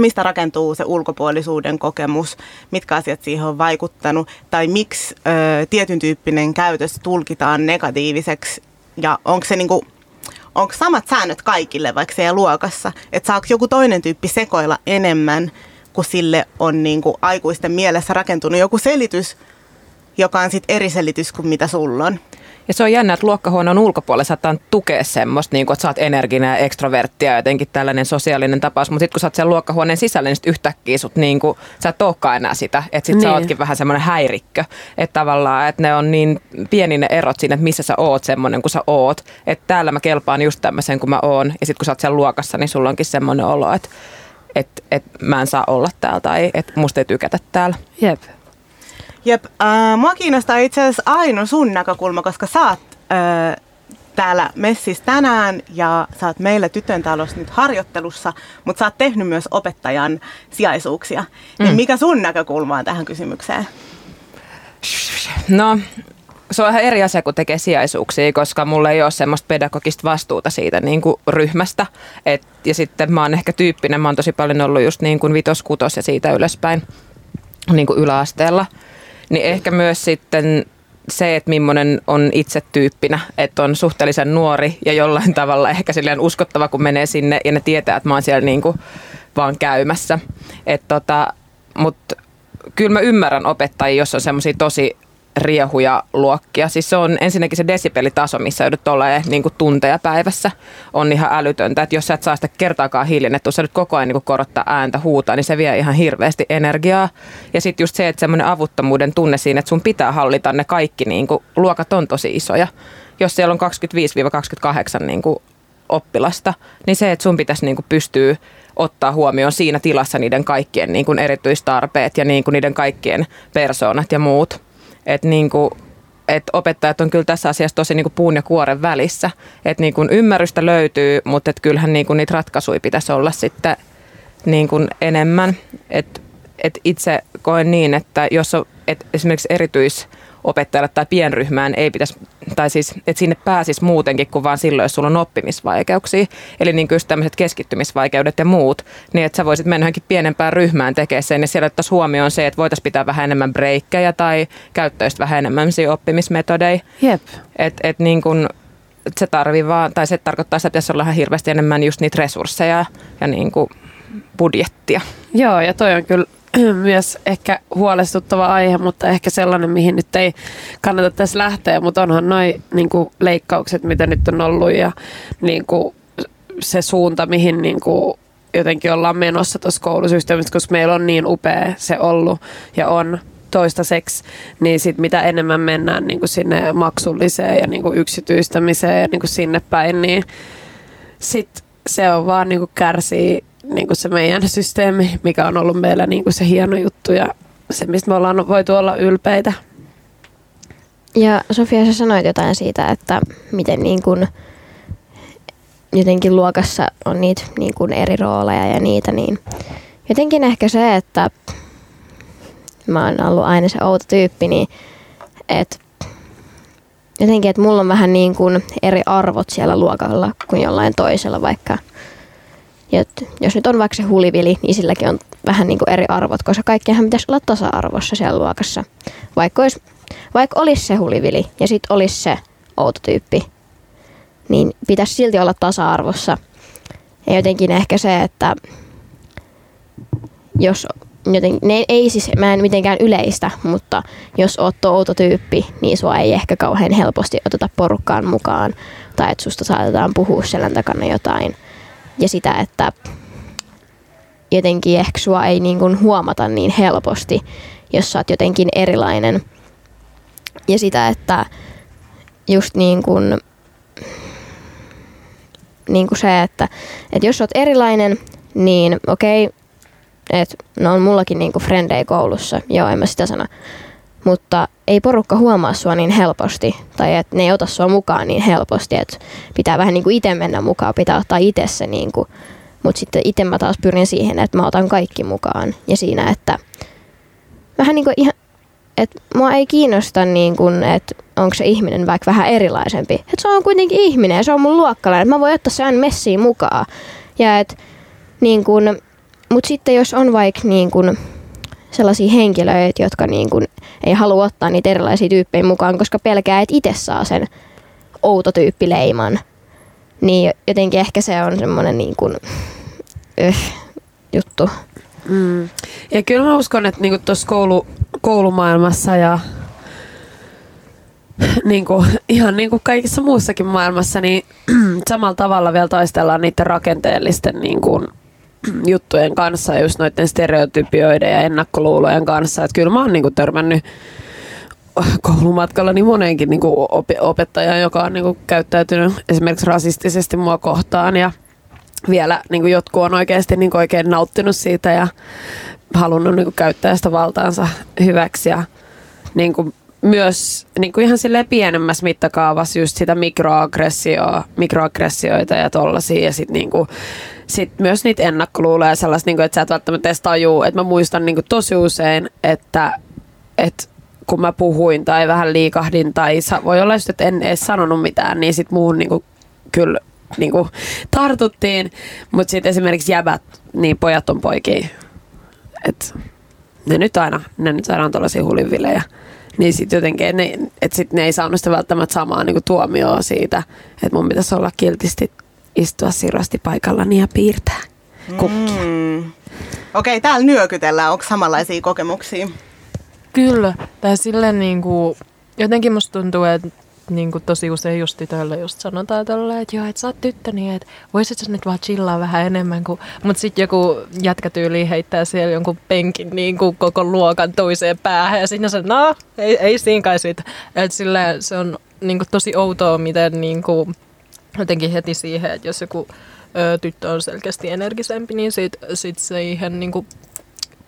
mistä rakentuu se ulkopuolisuuden kokemus, mitkä asiat siihen on vaikuttanut, tai miksi ö, tietyn tyyppinen käytös tulkitaan negatiiviseksi, ja onko se niinku, onko samat säännöt kaikille vaikka siellä luokassa, että saako joku toinen tyyppi sekoilla enemmän, kun sille on niinku aikuisten mielessä rakentunut joku selitys, joka on sitten eri selitys kuin mitä sulla on. Ja se on jännä, että luokkahuoneen ulkopuolella saattaa tukea semmoista, niin kuin, että sä oot energinen ja ekstroverttia ja jotenkin tällainen sosiaalinen tapaus. Mutta sitten kun sä oot sen luokkahuoneen sisällä, niin sit yhtäkkiä sut niin kuin, sä et olekaan enää sitä. Että sit niin. sä ootkin vähän semmoinen häirikkö. Että tavallaan, että ne on niin pieni ne erot siinä, että missä sä oot semmoinen kuin sä oot. Että täällä mä kelpaan just tämmöisen kuin mä oon. Ja sitten kun sä oot siellä luokassa, niin sulla onkin semmoinen olo, että että et mä en saa olla täällä tai että musta ei tykätä täällä. Jep. Jep, äh, mua kiinnostaa itse asiassa Aino sun näkökulma, koska sä oot äh, täällä messissä tänään ja sä oot meillä tytön talossa nyt harjoittelussa, mutta sä oot tehnyt myös opettajan sijaisuuksia. Niin mm. Niin mikä sun näkökulma on tähän kysymykseen? No, se on ihan eri asia, kun tekee sijaisuuksia, koska mulla ei ole semmoista pedagogista vastuuta siitä niin kuin ryhmästä. Et, ja sitten mä oon ehkä tyyppinen, mä oon tosi paljon ollut just niin kuin vitos, kutos ja siitä ylöspäin niin kuin yläasteella. Niin ehkä myös sitten se, että millainen on itse tyyppinä, että on suhteellisen nuori ja jollain (laughs) tavalla ehkä silleen uskottava, kun menee sinne ja ne tietää, että mä oon siellä niin kuin vaan käymässä. tota, Mutta kyllä mä ymmärrän opettajia, jos on semmoisia tosi riehuja luokkia. Siis se on ensinnäkin se desibelitaso, missä joudut olemaan niin kuin tunteja päivässä, on ihan älytöntä. Että jos sä et saa sitä kertaakaan hiljennettua, sä nyt koko ajan niin kuin korottaa ääntä, huutaa, niin se vie ihan hirveästi energiaa. Ja sitten just se, että semmoinen avuttomuuden tunne siinä, että sun pitää hallita ne kaikki, niin kuin, luokat on tosi isoja. Jos siellä on 25-28 niin kuin oppilasta, niin se, että sun pitäisi niin kuin pystyä ottaa huomioon siinä tilassa niiden kaikkien niin kuin erityistarpeet ja niin kuin niiden kaikkien persoonat ja muut että niin kuin, että opettajat on kyllä tässä asiassa tosi niin kuin puun ja kuoren välissä. Että niin kuin ymmärrystä löytyy, mutta että kyllähän niin kuin niitä ratkaisuja pitäisi olla sitten niin kuin enemmän. Että et itse koen niin, että jos on, et esimerkiksi erityis opettajalle tai pienryhmään ei pitäisi, tai siis, että sinne pääsisi muutenkin kuin vaan silloin, jos sulla on oppimisvaikeuksia. Eli niin kuin tämmöiset keskittymisvaikeudet ja muut, niin että sä voisit mennä johonkin pienempään ryhmään tekemään sen, ja siellä ottaisiin huomioon se, että voitaisiin pitää vähän enemmän breikkejä tai käyttäisi vähän enemmän oppimismetodeja. Jep. Että et niin kuin, se tarvii vaan, tai se tarkoittaa että pitäisi olla ihan hirveästi enemmän just niitä resursseja ja niin kuin budjettia. Joo, ja toi on kyllä (clears throat) myös ehkä huolestuttava aihe, mutta ehkä sellainen, mihin nyt ei kannata tässä lähteä, mutta onhan noin niin leikkaukset, mitä nyt on ollut ja niin kuin, se suunta, mihin niin kuin, jotenkin ollaan menossa tuossa koulusysteemissä, koska meillä on niin upea se ollut ja on toistaiseksi, niin sit mitä enemmän mennään niin kuin sinne maksulliseen ja niin kuin yksityistämiseen ja niin kuin sinne päin, niin sit se on vaan niin kuin kärsii niin kuin se meidän systeemi, mikä on ollut meillä niin kuin se hieno juttu ja se, mistä me ollaan voitu olla ylpeitä. Ja Sofia, sä sanoit jotain siitä, että miten niin kuin jotenkin luokassa on niitä niin kuin eri rooleja ja niitä, niin jotenkin ehkä se, että mä oon ollut aina se outo tyyppi, niin että jotenkin, että mulla on vähän niin kuin eri arvot siellä luokalla kuin jollain toisella, vaikka – ja jos nyt on vaikka se hulivili, niin silläkin on vähän niin kuin eri arvot, koska kaikkihan pitäisi olla tasa-arvossa siellä luokassa. Vaikka olisi, vaikka olisi se hulivili ja sitten olisi se outo tyyppi, niin pitäisi silti olla tasa-arvossa. Ja jotenkin ehkä se, että jos joten, ne ei siis, mä en mitenkään yleistä, mutta jos oot outo tyyppi, niin sua ei ehkä kauhean helposti oteta porukkaan mukaan. Tai että susta saatetaan puhua selän takana jotain ja sitä, että jotenkin ehkä sua ei niin kuin huomata niin helposti, jos sä oot jotenkin erilainen. Ja sitä, että just niin kuin, niin kuin se, että, että jos sä oot erilainen, niin okei, okay, että no on mullakin niin kuin frendei koulussa, joo en mä sitä sano, mutta ei porukka huomaa sua niin helposti tai että ne ei ota sua mukaan niin helposti, että pitää vähän niin kuin itse mennä mukaan, pitää ottaa itse se niin kuin, mutta sitten itse mä taas pyrin siihen, että mä otan kaikki mukaan ja siinä, että vähän niin kuin ihan, että mua ei kiinnosta niin kuin, että onko se ihminen vaikka vähän erilaisempi. Että se on kuitenkin ihminen ja se on mun luokkalainen, mä voin ottaa sen messiin mukaan. Ja että niin kuin, Mutta sitten jos on vaikka niin kun sellaisia henkilöitä, jotka niin kun ei halua ottaa niitä erilaisia tyyppejä mukaan, koska pelkää, että itse saa sen outo tyyppileiman, niin jotenkin ehkä se on semmoinen niin kun, öh, juttu. Mm. Ja kyllä mä uskon, että niinku tuossa koulu, koulumaailmassa ja niinku, ihan niin kuin kaikissa muussakin maailmassa, niin (clears throat) samalla tavalla vielä taistellaan niiden rakenteellisten niinku, juttujen kanssa, just noiden stereotypioiden ja ennakkoluulojen kanssa. Että kyllä mä oon niinku törmännyt koulumatkalla niin moneenkin niinku opettajan, joka on niinku käyttäytynyt esimerkiksi rasistisesti mua kohtaan ja vielä niin kuin jotkut on oikeasti niin kuin oikein nauttinut siitä ja halunnut niin kuin käyttää sitä valtaansa hyväksi ja niin kuin myös niin kuin ihan sille pienemmässä mittakaavassa just sitä mikroaggressioa, mikroaggressioita ja tollasia ja sitten niin kuin, sit myös niitä ennakkoluuloja ja sellaista, niin kuin, että sä et välttämättä edes tajuu, että mä muistan niin kuin tosi usein, että, että kun mä puhuin tai vähän liikahdin tai voi olla just, että en edes sanonut mitään, niin sit muun niin kuin, kyllä niin kuin, tartuttiin. Mutta sitten esimerkiksi jäbät, niin pojat on poikia. Et ne nyt aina, ne nyt aina on tuollaisia hulinvilejä. Niin sitten jotenkin, ne, et sit ne ei saanut sitä välttämättä samaa niin tuomioa siitä, että mun pitäisi olla kiltisti istua sirrasti paikallani ja piirtää kukkia. Mm. Okei, okay, täällä nyökytellään. Onko samanlaisia kokemuksia? Kyllä. Tai silleen niin kuin, jotenkin musta tuntuu, että niin kuin tosi usein just tytöille just sanotaan tällä, että joo, että sä oot tyttö, niin että voisit sä nyt vaan chillaa vähän enemmän. Kuin... Mutta sitten joku jätkätyyli heittää siellä jonkun penkin niin kuin koko luokan toiseen päähän ja sitten se, no, ei, ei siinä kai siitä. Että silleen se on niin kuin tosi outoa, miten niin kuin, jotenkin heti siihen, että jos joku ö, tyttö on selkeästi energisempi, niin sitten sit siihen niin kuin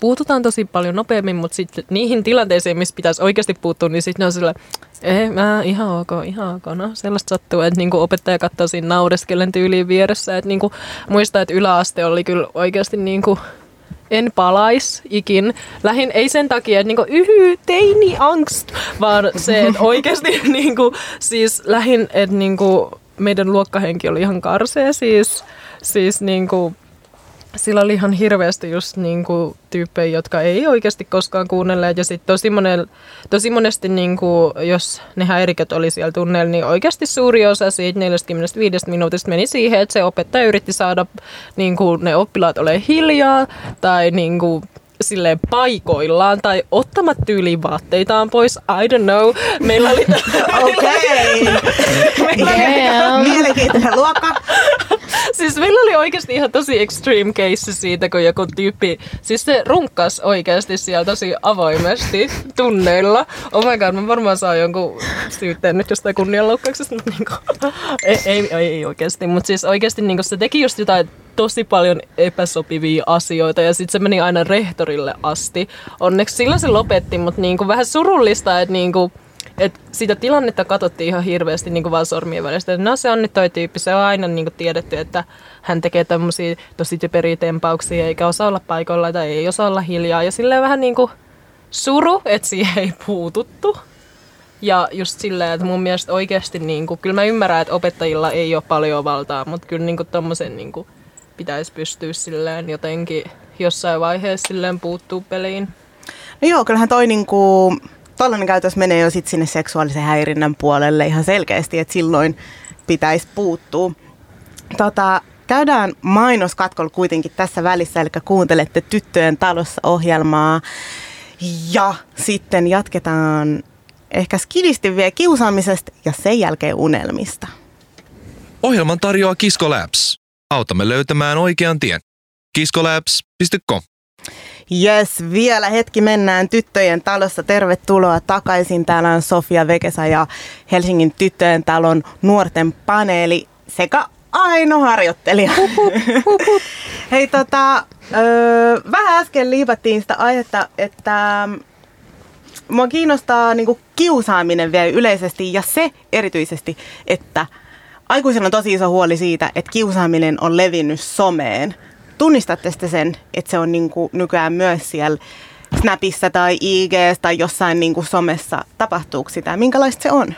puututaan tosi paljon nopeammin, mutta sitten niihin tilanteisiin, missä pitäisi oikeasti puuttua, niin sitten ne on sillä, ei, mä, ihan ok, ihan ok. No, sellaista sattuu, että niinku opettaja katsoo siinä naureskellen tyyliin vieressä. Että niinku, muistaa, että yläaste oli kyllä oikeasti niinku, en palais ikin. Lähin ei sen takia, että niinku, yhy, teini angst, vaan se, että oikeasti (laughs) niinku, siis lähin, että niinku, meidän luokkahenki oli ihan karsea siis, siis niinku, sillä oli ihan hirveästi just niin kuin, tyyppejä, jotka ei oikeasti koskaan kuunnelleet. Ja sitten tosi, tosi monesti, niin kuin, jos ne häiriköt oli siellä tunneilla, niin oikeasti suuri osa siitä 45 minuutista meni siihen, että se opettaja yritti saada niin kuin, ne oppilaat ole hiljaa tai niin kuin, sille paikoillaan tai ottamat tyyliin vaatteitaan pois. I don't know. Meillä oli... Okei. Mielenkiintoinen luokka. siis meillä oli oikeasti ihan tosi extreme case siitä, kun joku tyyppi, siis se runkkas oikeasti siellä tosi avoimesti tunneilla. Oh my god, mä varmaan saa jonkun syytteen nyt jostain kunnianloukkauksesta, mutta niinku, ei, ei, ei, oikeasti. Mutta siis oikeasti niinku se teki just jotain tosi paljon epäsopivia asioita ja sitten se meni aina rehtorille asti. Onneksi silloin se lopetti, mutta niinku vähän surullista, että niinku, et sitä tilannetta katsottiin ihan hirveästi niin kuin vaan sormien välistä. No se on nyt toi tyyppi, se on aina niin kuin tiedetty, että hän tekee tämmöisiä tosi typeriä tempauksia eikä osaa olla paikoilla tai ei osaa olla hiljaa. Ja silleen vähän niin kuin suru, että siihen ei puututtu. Ja just silleen, että mun mielestä oikeasti, niin kuin, kyllä mä ymmärrän, että opettajilla ei ole paljon valtaa, mutta kyllä niin kuin tommosen niin kuin, pitäisi pystyä silleen jotenkin jossain vaiheessa silleen puuttuu peliin. No joo, kyllähän toi niinku, tollainen käytös menee jo sit sinne seksuaalisen häirinnän puolelle ihan selkeästi, että silloin pitäisi puuttua. Tota, käydään mainoskatkolla kuitenkin tässä välissä, eli kuuntelette Tyttöjen talossa ohjelmaa. Ja sitten jatketaan ehkä skidisti vielä kiusaamisesta ja sen jälkeen unelmista. Ohjelman tarjoaa Kisko Labs. Autamme löytämään oikean tien. kiskolabs.com Yes, vielä hetki mennään tyttöjen talossa. Tervetuloa takaisin. Täällä on Sofia Vekesa ja Helsingin tyttöjen talon nuorten paneeli sekä Aino harjoittelija. (laughs) Hei tota, öö, vähän äsken liivattiin sitä aihetta, että mua kiinnostaa niinku kiusaaminen vielä yleisesti ja se erityisesti, että aikuisilla on tosi iso huoli siitä, että kiusaaminen on levinnyt someen – tunnistatte sitten sen, että se on niin kuin nykyään myös siellä Snapissa tai IG tai jossain niin kuin somessa. Tapahtuuko sitä? Minkälaista se on?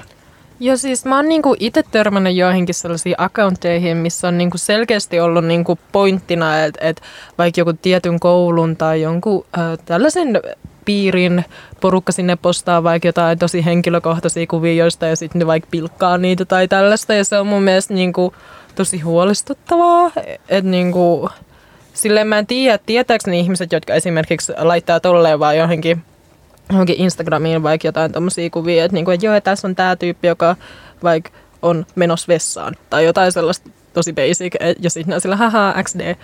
Joo, siis mä oon niinku itse törmännyt joihinkin sellaisiin accounteihin, missä on niinku selkeästi ollut niinku pointtina, että et vaikka joku tietyn koulun tai jonkun äh, tällaisen piirin porukka sinne postaa vaikka jotain tosi henkilökohtaisia kuvia joista ja sitten ne vaikka pilkkaa niitä tai tällaista. Ja se on mun mielestä niinku tosi huolestuttavaa, että niinku, silleen mä en tiedä, tietääkö ne ihmiset, jotka esimerkiksi laittaa tolleen vaan johonkin johonkin Instagramiin vaikka jotain tommosia kuvia, että, niinku, että joo, tässä on tämä tyyppi, joka vaikka on menossa vessaan tai jotain sellaista tosi basic, ja sitten sillä haha XD,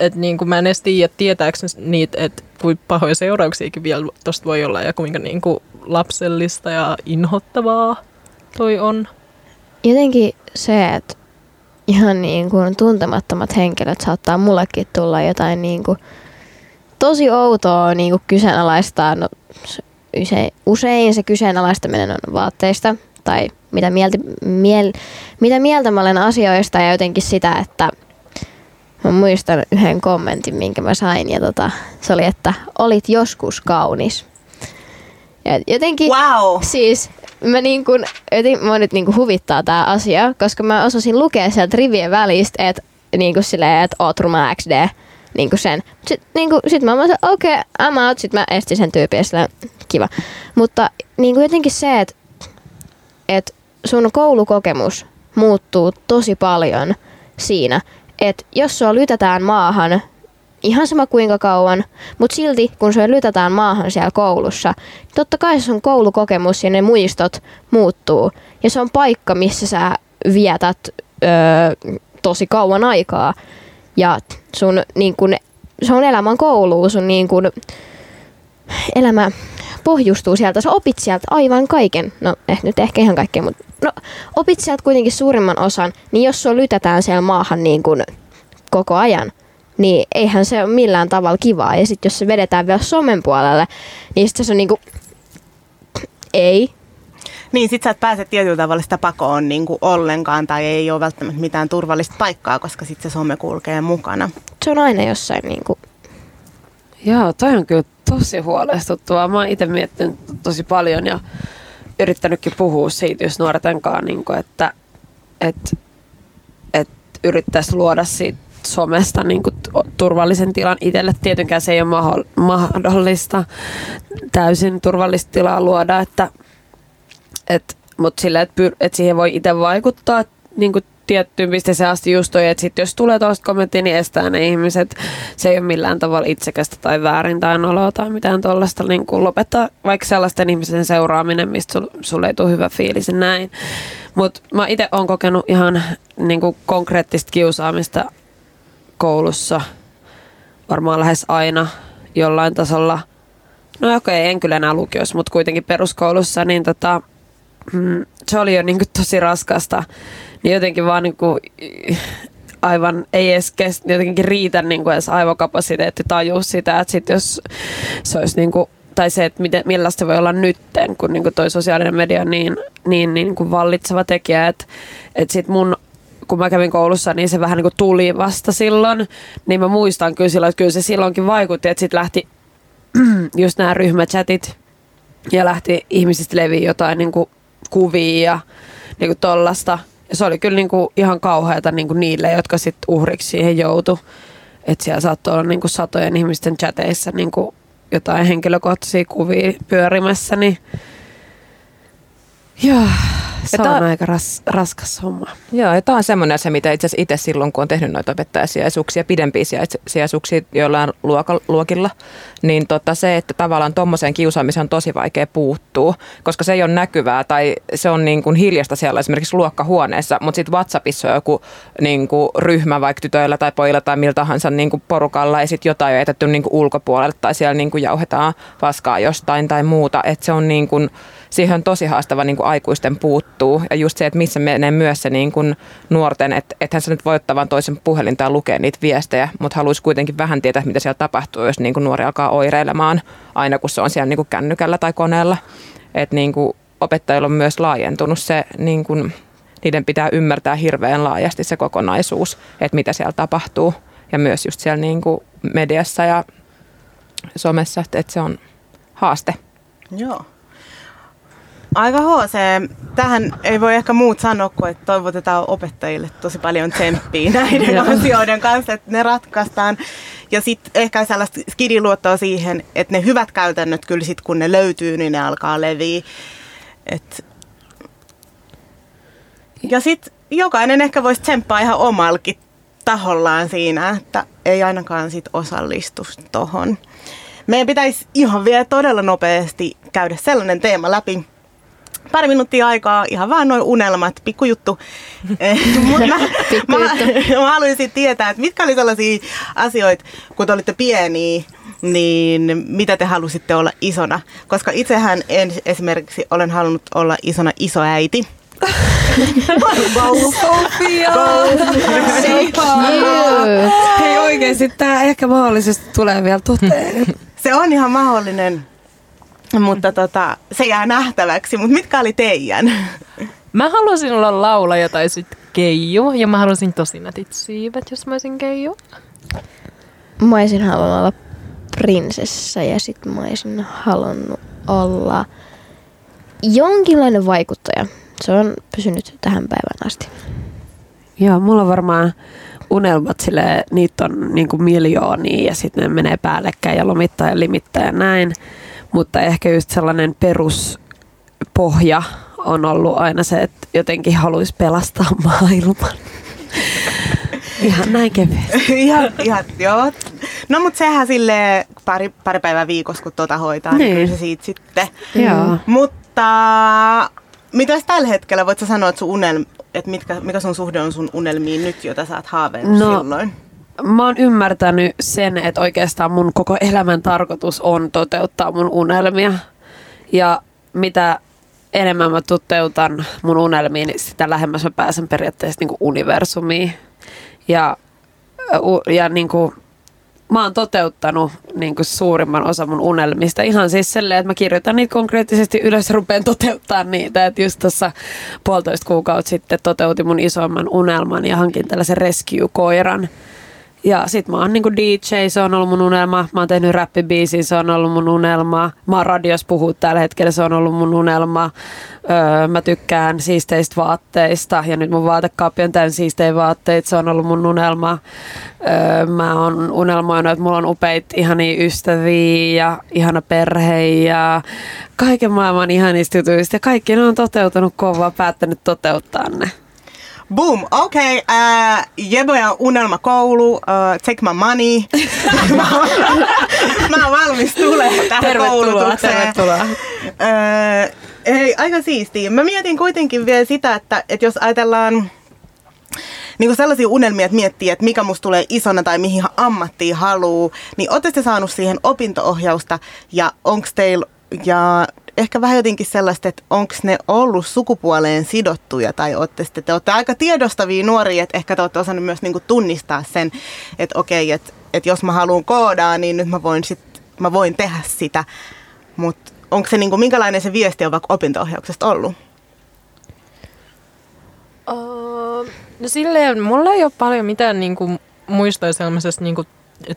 että niinku, mä en edes tiedä, tietääkö niitä, että kuinka pahoja seurauksiakin vielä tosta voi olla ja kuinka niinku lapsellista ja inhottavaa toi on. Jotenkin se, että ihan niin kuin tuntemattomat henkilöt saattaa mullekin tulla jotain niin kuin tosi outoa niin kuin kyseenalaistaa. No, usein, usein se kyseenalaistaminen on vaatteista tai mitä mieltä, miel, mitä mieltä mä olen asioista ja jotenkin sitä, että mä muistan yhden kommentin, minkä mä sain ja tota, se oli, että olit joskus kaunis. Ja jotenkin, Wow. siis mä, niin kun, joten, mä nyt niin kun huvittaa tää asia, koska mä osasin lukea sieltä rivien välistä, että niin kuin silleen, että oot ruma XD, niin kuin sen. Sitten niin kuin, sit mä olin okei, okay, I'm out, sit mä estin sen tyypin ja silleen, kiva. Mutta niin kuin jotenkin se, että että sun koulukokemus muuttuu tosi paljon siinä, että jos sua lytätään maahan, ihan sama kuinka kauan, mutta silti kun sua lytätään maahan siellä koulussa, totta kai sun koulukokemus ja ne muistot muuttuu. Ja se on paikka, missä sä vietät öö, tosi kauan aikaa. Ja sun niin kun, se on elämän koulu, sun niin kun, elämä pohjustuu sieltä. Sä opit sieltä aivan kaiken. No eh, nyt ehkä ihan kaikkea, mutta no, opit sieltä kuitenkin suurimman osan. Niin jos sua lytätään siellä maahan niin kun, koko ajan, niin eihän se ole millään tavalla kivaa. Ja sitten jos se vedetään vielä somen puolelle, niin sitten se on niinku, ei. Niin, sit sä et pääse tietyllä tavalla sitä pakoon niin kuin ollenkaan tai ei ole välttämättä mitään turvallista paikkaa, koska sitten se some kulkee mukana. Se on aina jossain niinku, Joo, toi on kyllä tosi huolestuttavaa. Mä oon itse miettinyt tosi paljon ja yrittänytkin puhua siitä just nuorten kanssa, niin kuin, että, että, että yrittäisi luoda siitä somesta niin kuin turvallisen tilan itselle. Tietenkään se ei ole maho- mahdollista täysin turvallista tilaa luoda, että, että, mutta sillä, että, pyr- että siihen voi itse vaikuttaa niin kuin tiettyyn pisteeseen asti just toi, että sit jos tulee tuosta kommenttia, niin estää ne ihmiset. Se ei ole millään tavalla itsekästä tai väärin tai noloa tai mitään tuollaista. Niin kuin lopettaa vaikka sellaisten ihmisten seuraaminen, mistä sul, sulle ei tule hyvä fiilis näin. Mutta mä itse olen kokenut ihan niin kuin konkreettista kiusaamista koulussa varmaan lähes aina jollain tasolla. No okei, en kyllä enää lukiossa, mutta kuitenkin peruskoulussa, niin tota, mm, se oli jo niin kuin tosi raskasta. Niin jotenkin vaan niin kuin, aivan ei edes kest, jotenkin riitä niin kuin edes aivokapasiteetti tajua sitä, että sit jos se olisi niin kuin, tai se, että miten, millaista voi olla nytten, kun niin kuin toi sosiaalinen media on niin, niin, niin kuin vallitseva tekijä, että, että sit mun kun mä kävin koulussa, niin se vähän niin kuin tuli vasta silloin, niin mä muistan kyllä silloin, että kyllä se silloinkin vaikutti, että sitten lähti (clears throat) just nämä ryhmächatit ja lähti ihmisistä leviä jotain niin kuin kuvia ja niin kuin tollasta. Ja se oli kyllä niin kuin ihan kauheata niin kuin niille, jotka sitten uhriksi siihen joutu. Että siellä saattoi olla niin kuin satojen ihmisten chateissa niin kuin jotain henkilökohtaisia kuvia pyörimässä, niin joo, se Ja on aika ras, raskas homma. Joo, ja tämä on semmoinen asia, mitä itse asiassa itse silloin, kun on tehnyt noita opettajasijaisuuksia, pidempiä sijais- sijaisuuksia jollain luoka- luokilla, niin tota se, että tavallaan tuommoiseen kiusaamiseen on tosi vaikea puuttua, koska se ei ole näkyvää tai se on niin kuin hiljasta siellä esimerkiksi luokkahuoneessa, mutta sitten WhatsAppissa on joku niin kuin ryhmä vaikka tytöillä tai pojilla tai miltä tahansa niin kuin porukalla ja sitten jotain on jätetty niin kuin ulkopuolelle tai siellä niin kuin jauhetaan paskaa jostain tai muuta, että se on niin kuin, siihen on tosi haastava niin kuin aikuisten puuttuu. Ja just se, että missä menee myös se niin kuin nuorten, että ethän sä nyt voi ottaa vaan toisen puhelin tai lukea niitä viestejä, mutta haluaisi kuitenkin vähän tietää, mitä siellä tapahtuu, jos niin kuin nuori alkaa oireilemaan aina, kun se on siellä niin kuin kännykällä tai koneella. Että niin kuin opettajilla on myös laajentunut se, niin kuin, niiden pitää ymmärtää hirveän laajasti se kokonaisuus, että mitä siellä tapahtuu. Ja myös just siellä niin kuin mediassa ja somessa, että se on haaste. Joo. Aika HC. Tähän ei voi ehkä muut sanoa kuin, että toivotetaan opettajille tosi paljon tsemppiä (laughs) näiden asioiden kanssa, että ne ratkaistaan. Ja sitten ehkä sellaista skidiluottoa siihen, että ne hyvät käytännöt kyllä sitten kun ne löytyy, niin ne alkaa leviä. Et... Ja sitten jokainen ehkä voisi tsemppaa ihan omalkin tahollaan siinä, että ei ainakaan sit osallistu tohon. Meidän pitäisi ihan vielä todella nopeasti käydä sellainen teema läpi, pari minuuttia aikaa, ihan vaan noin unelmat, pikkujuttu. Mutta mä, (laughs) mä, mä haluaisin tietää, että mitkä oli sellaisia asioita, kun te olitte pieniä, niin mitä te halusitte olla isona? Koska itsehän en, esimerkiksi olen halunnut olla isona isoäiti. Sofia! Hei oikeesti, tää ehkä mahdollisesti tulee vielä toteen. Se on ihan mahdollinen, mutta tota, se jää nähtäväksi. Mutta mitkä oli teidän? Mä haluaisin olla laulaja tai sitten keiju. Ja mä haluaisin tosi nätit siivet, jos mä olisin keiju. Mä olisin halunnut olla prinsessa ja sitten mä olisin halunnut olla jonkinlainen vaikuttaja. Se on pysynyt tähän päivään asti. Joo, mulla on varmaan unelmat sille, niitä on niinku miljoonia ja sitten ne menee päällekkäin ja lomittaa ja limittää ja näin. Mutta ehkä just sellainen peruspohja on ollut aina se, että jotenkin haluaisi pelastaa (laughs) maailman. Ihan näin kevyesti. (laughs) ihan, ihan, joo. No mutta sehän sille pari, pari päivää viikossa, kun tuota hoitaa, niin, niin kyllä se siitä sitten. Joo. Mutta mitäs tällä hetkellä voit sä sanoa, että, sun unelm, että mitkä, mikä sun suhde on sun unelmiin nyt, jota sä oot haaveillut No, silloin? Mä oon ymmärtänyt sen, että oikeastaan mun koko elämän tarkoitus on toteuttaa mun unelmia. Ja mitä enemmän mä toteutan mun unelmiin, niin sitä lähemmäs mä pääsen periaatteessa niin universumiin. Ja, ja niin kuin, mä oon toteuttanut niin kuin suurimman osan mun unelmista. Ihan siis silleen, että mä kirjoitan niitä konkreettisesti ylös ja rupean toteuttaa niitä. Että just tuossa puolitoista kuukautta sitten toteutin mun isoimman unelman ja hankin tällaisen rescue-koiran. Ja sit mä oon niinku DJ, se on ollut mun unelma. Mä oon tehnyt räppibiisin, se on ollut mun unelma. Mä oon radios puhua tällä hetkellä, se on ollut mun unelma. Öö, mä tykkään siisteistä vaatteista ja nyt mun vaatekaappi on täynnä siistejä vaatteita, se on ollut mun unelma. Öö, mä oon unelmoinut, että mulla on upeita ihania ystäviä ja ihana perhe ja kaiken maailman ihanista jutuista. Ja kaikki ne on toteutunut, vaan päättänyt toteuttaa ne. Boom, okei. Okay, uh, Jeboja unelmakoulu, uh, take my money. mä, (laughs) oon, mä oon valmis tulemaan tähän Tervetuloa, koulutukseen. tervetuloa. Uh, ei, aika siistiä. Mä mietin kuitenkin vielä sitä, että, että jos ajatellaan niin sellaisia unelmia, että miettii, että mikä musta tulee isona tai mihin ammattiin haluu, niin ootte te saanut siihen opinto-ohjausta ja onko teillä ja ehkä vähän jotenkin sellaista, että onko ne ollut sukupuoleen sidottuja tai ootte sitten, te olette aika tiedostavia nuoria, että ehkä te olette osannut myös niinku tunnistaa sen, että okei, että, että jos mä haluan koodaa, niin nyt mä voin, sit, mä voin tehdä sitä, mutta onko se niinku, minkälainen se viesti on vaikka opinto-ohjauksesta ollut? Uh, no silleen, mulla ei ole paljon mitään niinku, muistoja sellaisesta niinku,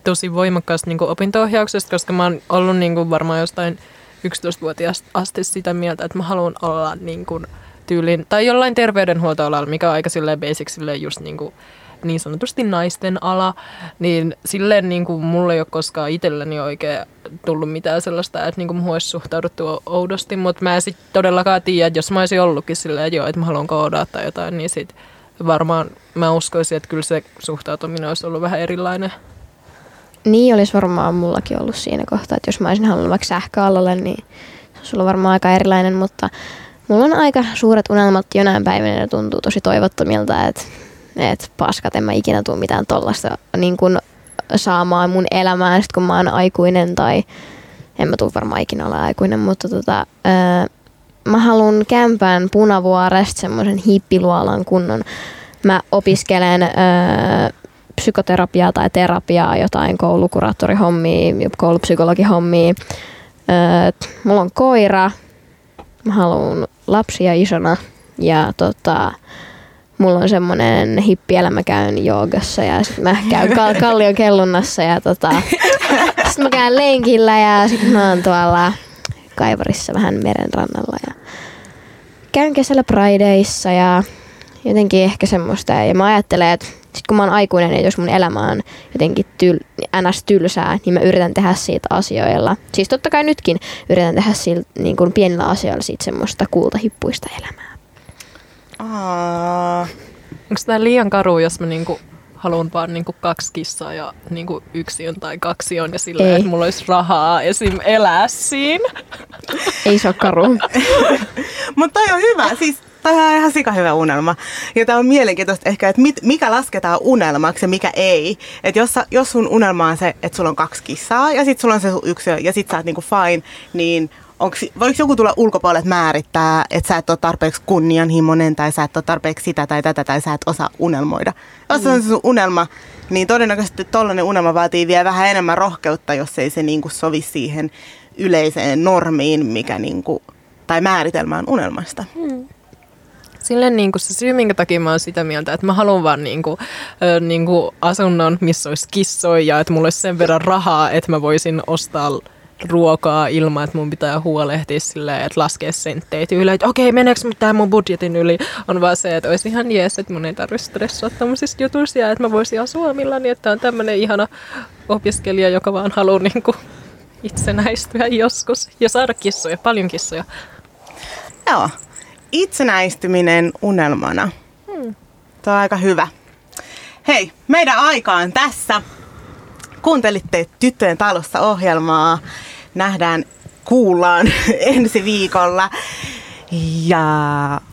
tosi voimakkaasta niinku, opinto-ohjauksesta, koska mä oon ollut niinku, varmaan jostain 11-vuotiaasta asti sitä mieltä, että mä haluan olla niinku, tyylin, tai jollain terveydenhuoltoalalla, mikä on aika silleen basic, silleen just niinku, niin sanotusti naisten ala, niin silleen niin kuin mulla ei ole koskaan itselläni oikein tullut mitään sellaista, että niin kuin olisi suhtauduttu oudosti, mutta mä en sit todellakaan tiedä, että jos mä olisin ollutkin silleen, että joo, että mä haluan koodaa tai jotain, niin sit varmaan mä uskoisin, että kyllä se suhtautuminen olisi ollut vähän erilainen. Niin olisi varmaan mullakin ollut siinä kohtaa, että jos mä olisin halunnut vaikka sähköalalle, niin se olisi ollut varmaan aika erilainen, mutta mulla on aika suuret unelmat jonain päivänä ja tuntuu tosi toivottomilta, että, että paskat, en mä ikinä tule mitään tollasta niin kuin saamaan mun elämään, sit kun mä oon aikuinen tai en mä tule varmaan ikinä olla aikuinen, mutta tota, ää, mä haluan kämpään Punavuoresta semmoisen hippiluolan kunnon. Mä opiskelen ää, psykoterapiaa tai terapiaa, jotain koulukuraattorihommia, koulupsykologihommia. Öö, mulla on koira, mä haluan lapsia isona ja tota, mulla on semmonen hippielämä, mä käyn joogassa ja sit mä käyn kal- (laughs) kallion kellunnassa ja tota, sit mä käyn lenkillä ja sit mä oon tuolla kaivarissa vähän merenrannalla ja käyn kesällä Prideissa ja jotenkin ehkä semmoista. Ja mä ajattelen, että sit kun mä oon aikuinen ja jos mun elämä on jotenkin tyl, ns. tylsää, niin mä yritän tehdä siitä asioilla. Siis totta kai nytkin yritän tehdä sillä, niin kuin pienillä asioilla siitä semmoista kultahippuista elämää. Aa, Onko tämä liian karu, jos mä niinku haluan vaan niinku kaksi kissaa ja niinku yksi on tai kaksi on ja silleen, Ei. että mulla olisi rahaa esim. elää siinä. Ei se ole karu. (laughs) Mutta toi on hyvä. Siis toi on ihan sika hyvä unelma. Ja tämä on mielenkiintoista ehkä, että mit, mikä lasketaan unelmaksi ja mikä ei. Että jos, jos sun unelma on se, että sulla on kaksi kissaa ja sitten sulla on se sun ja sitten sä oot niinku fine, niin onks, voiko joku tulla ulkopuolelle määrittää, että sä et ole tarpeeksi kunnianhimoinen tai sä et ole tarpeeksi sitä tai tätä tai sä et osaa unelmoida. Jos se on se sun unelma, niin todennäköisesti tollainen unelma vaatii vielä vähän enemmän rohkeutta, jos ei se niinku sovi siihen yleiseen normiin, mikä niinku, tai määritelmään unelmasta. Silleen niinku se syy, minkä takia mä oon sitä mieltä, että mä haluan vaan niinku, ö, niinku asunnon, missä olisi kissoja ja että mulla olisi sen verran rahaa, että mä voisin ostaa ruokaa ilman, että mun pitää huolehtia silleen, että laskea senttejä tyyliin, että okei, meneekö tämä mun budjetin yli, on vaan se, että olisi ihan jees, että mun ei tarvitse stressua tämmöisistä jutuista että mä voisin asua omillani, että on tämmöinen ihana opiskelija, joka vaan haluaa niinku itsenäistyä joskus ja saada kissoja, paljon kissoja. Joo. Itsenäistyminen unelmana. Tuo on aika hyvä. Hei, meidän aika on tässä. Kuuntelitte Tyttöjen talossa ohjelmaa. Nähdään, kuullaan (laughs) ensi viikolla. Ja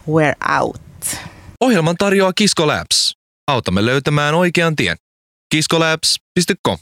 we're out. Ohjelman tarjoaa Kisko Labs. Autamme löytämään oikean tien. kiskolabs.com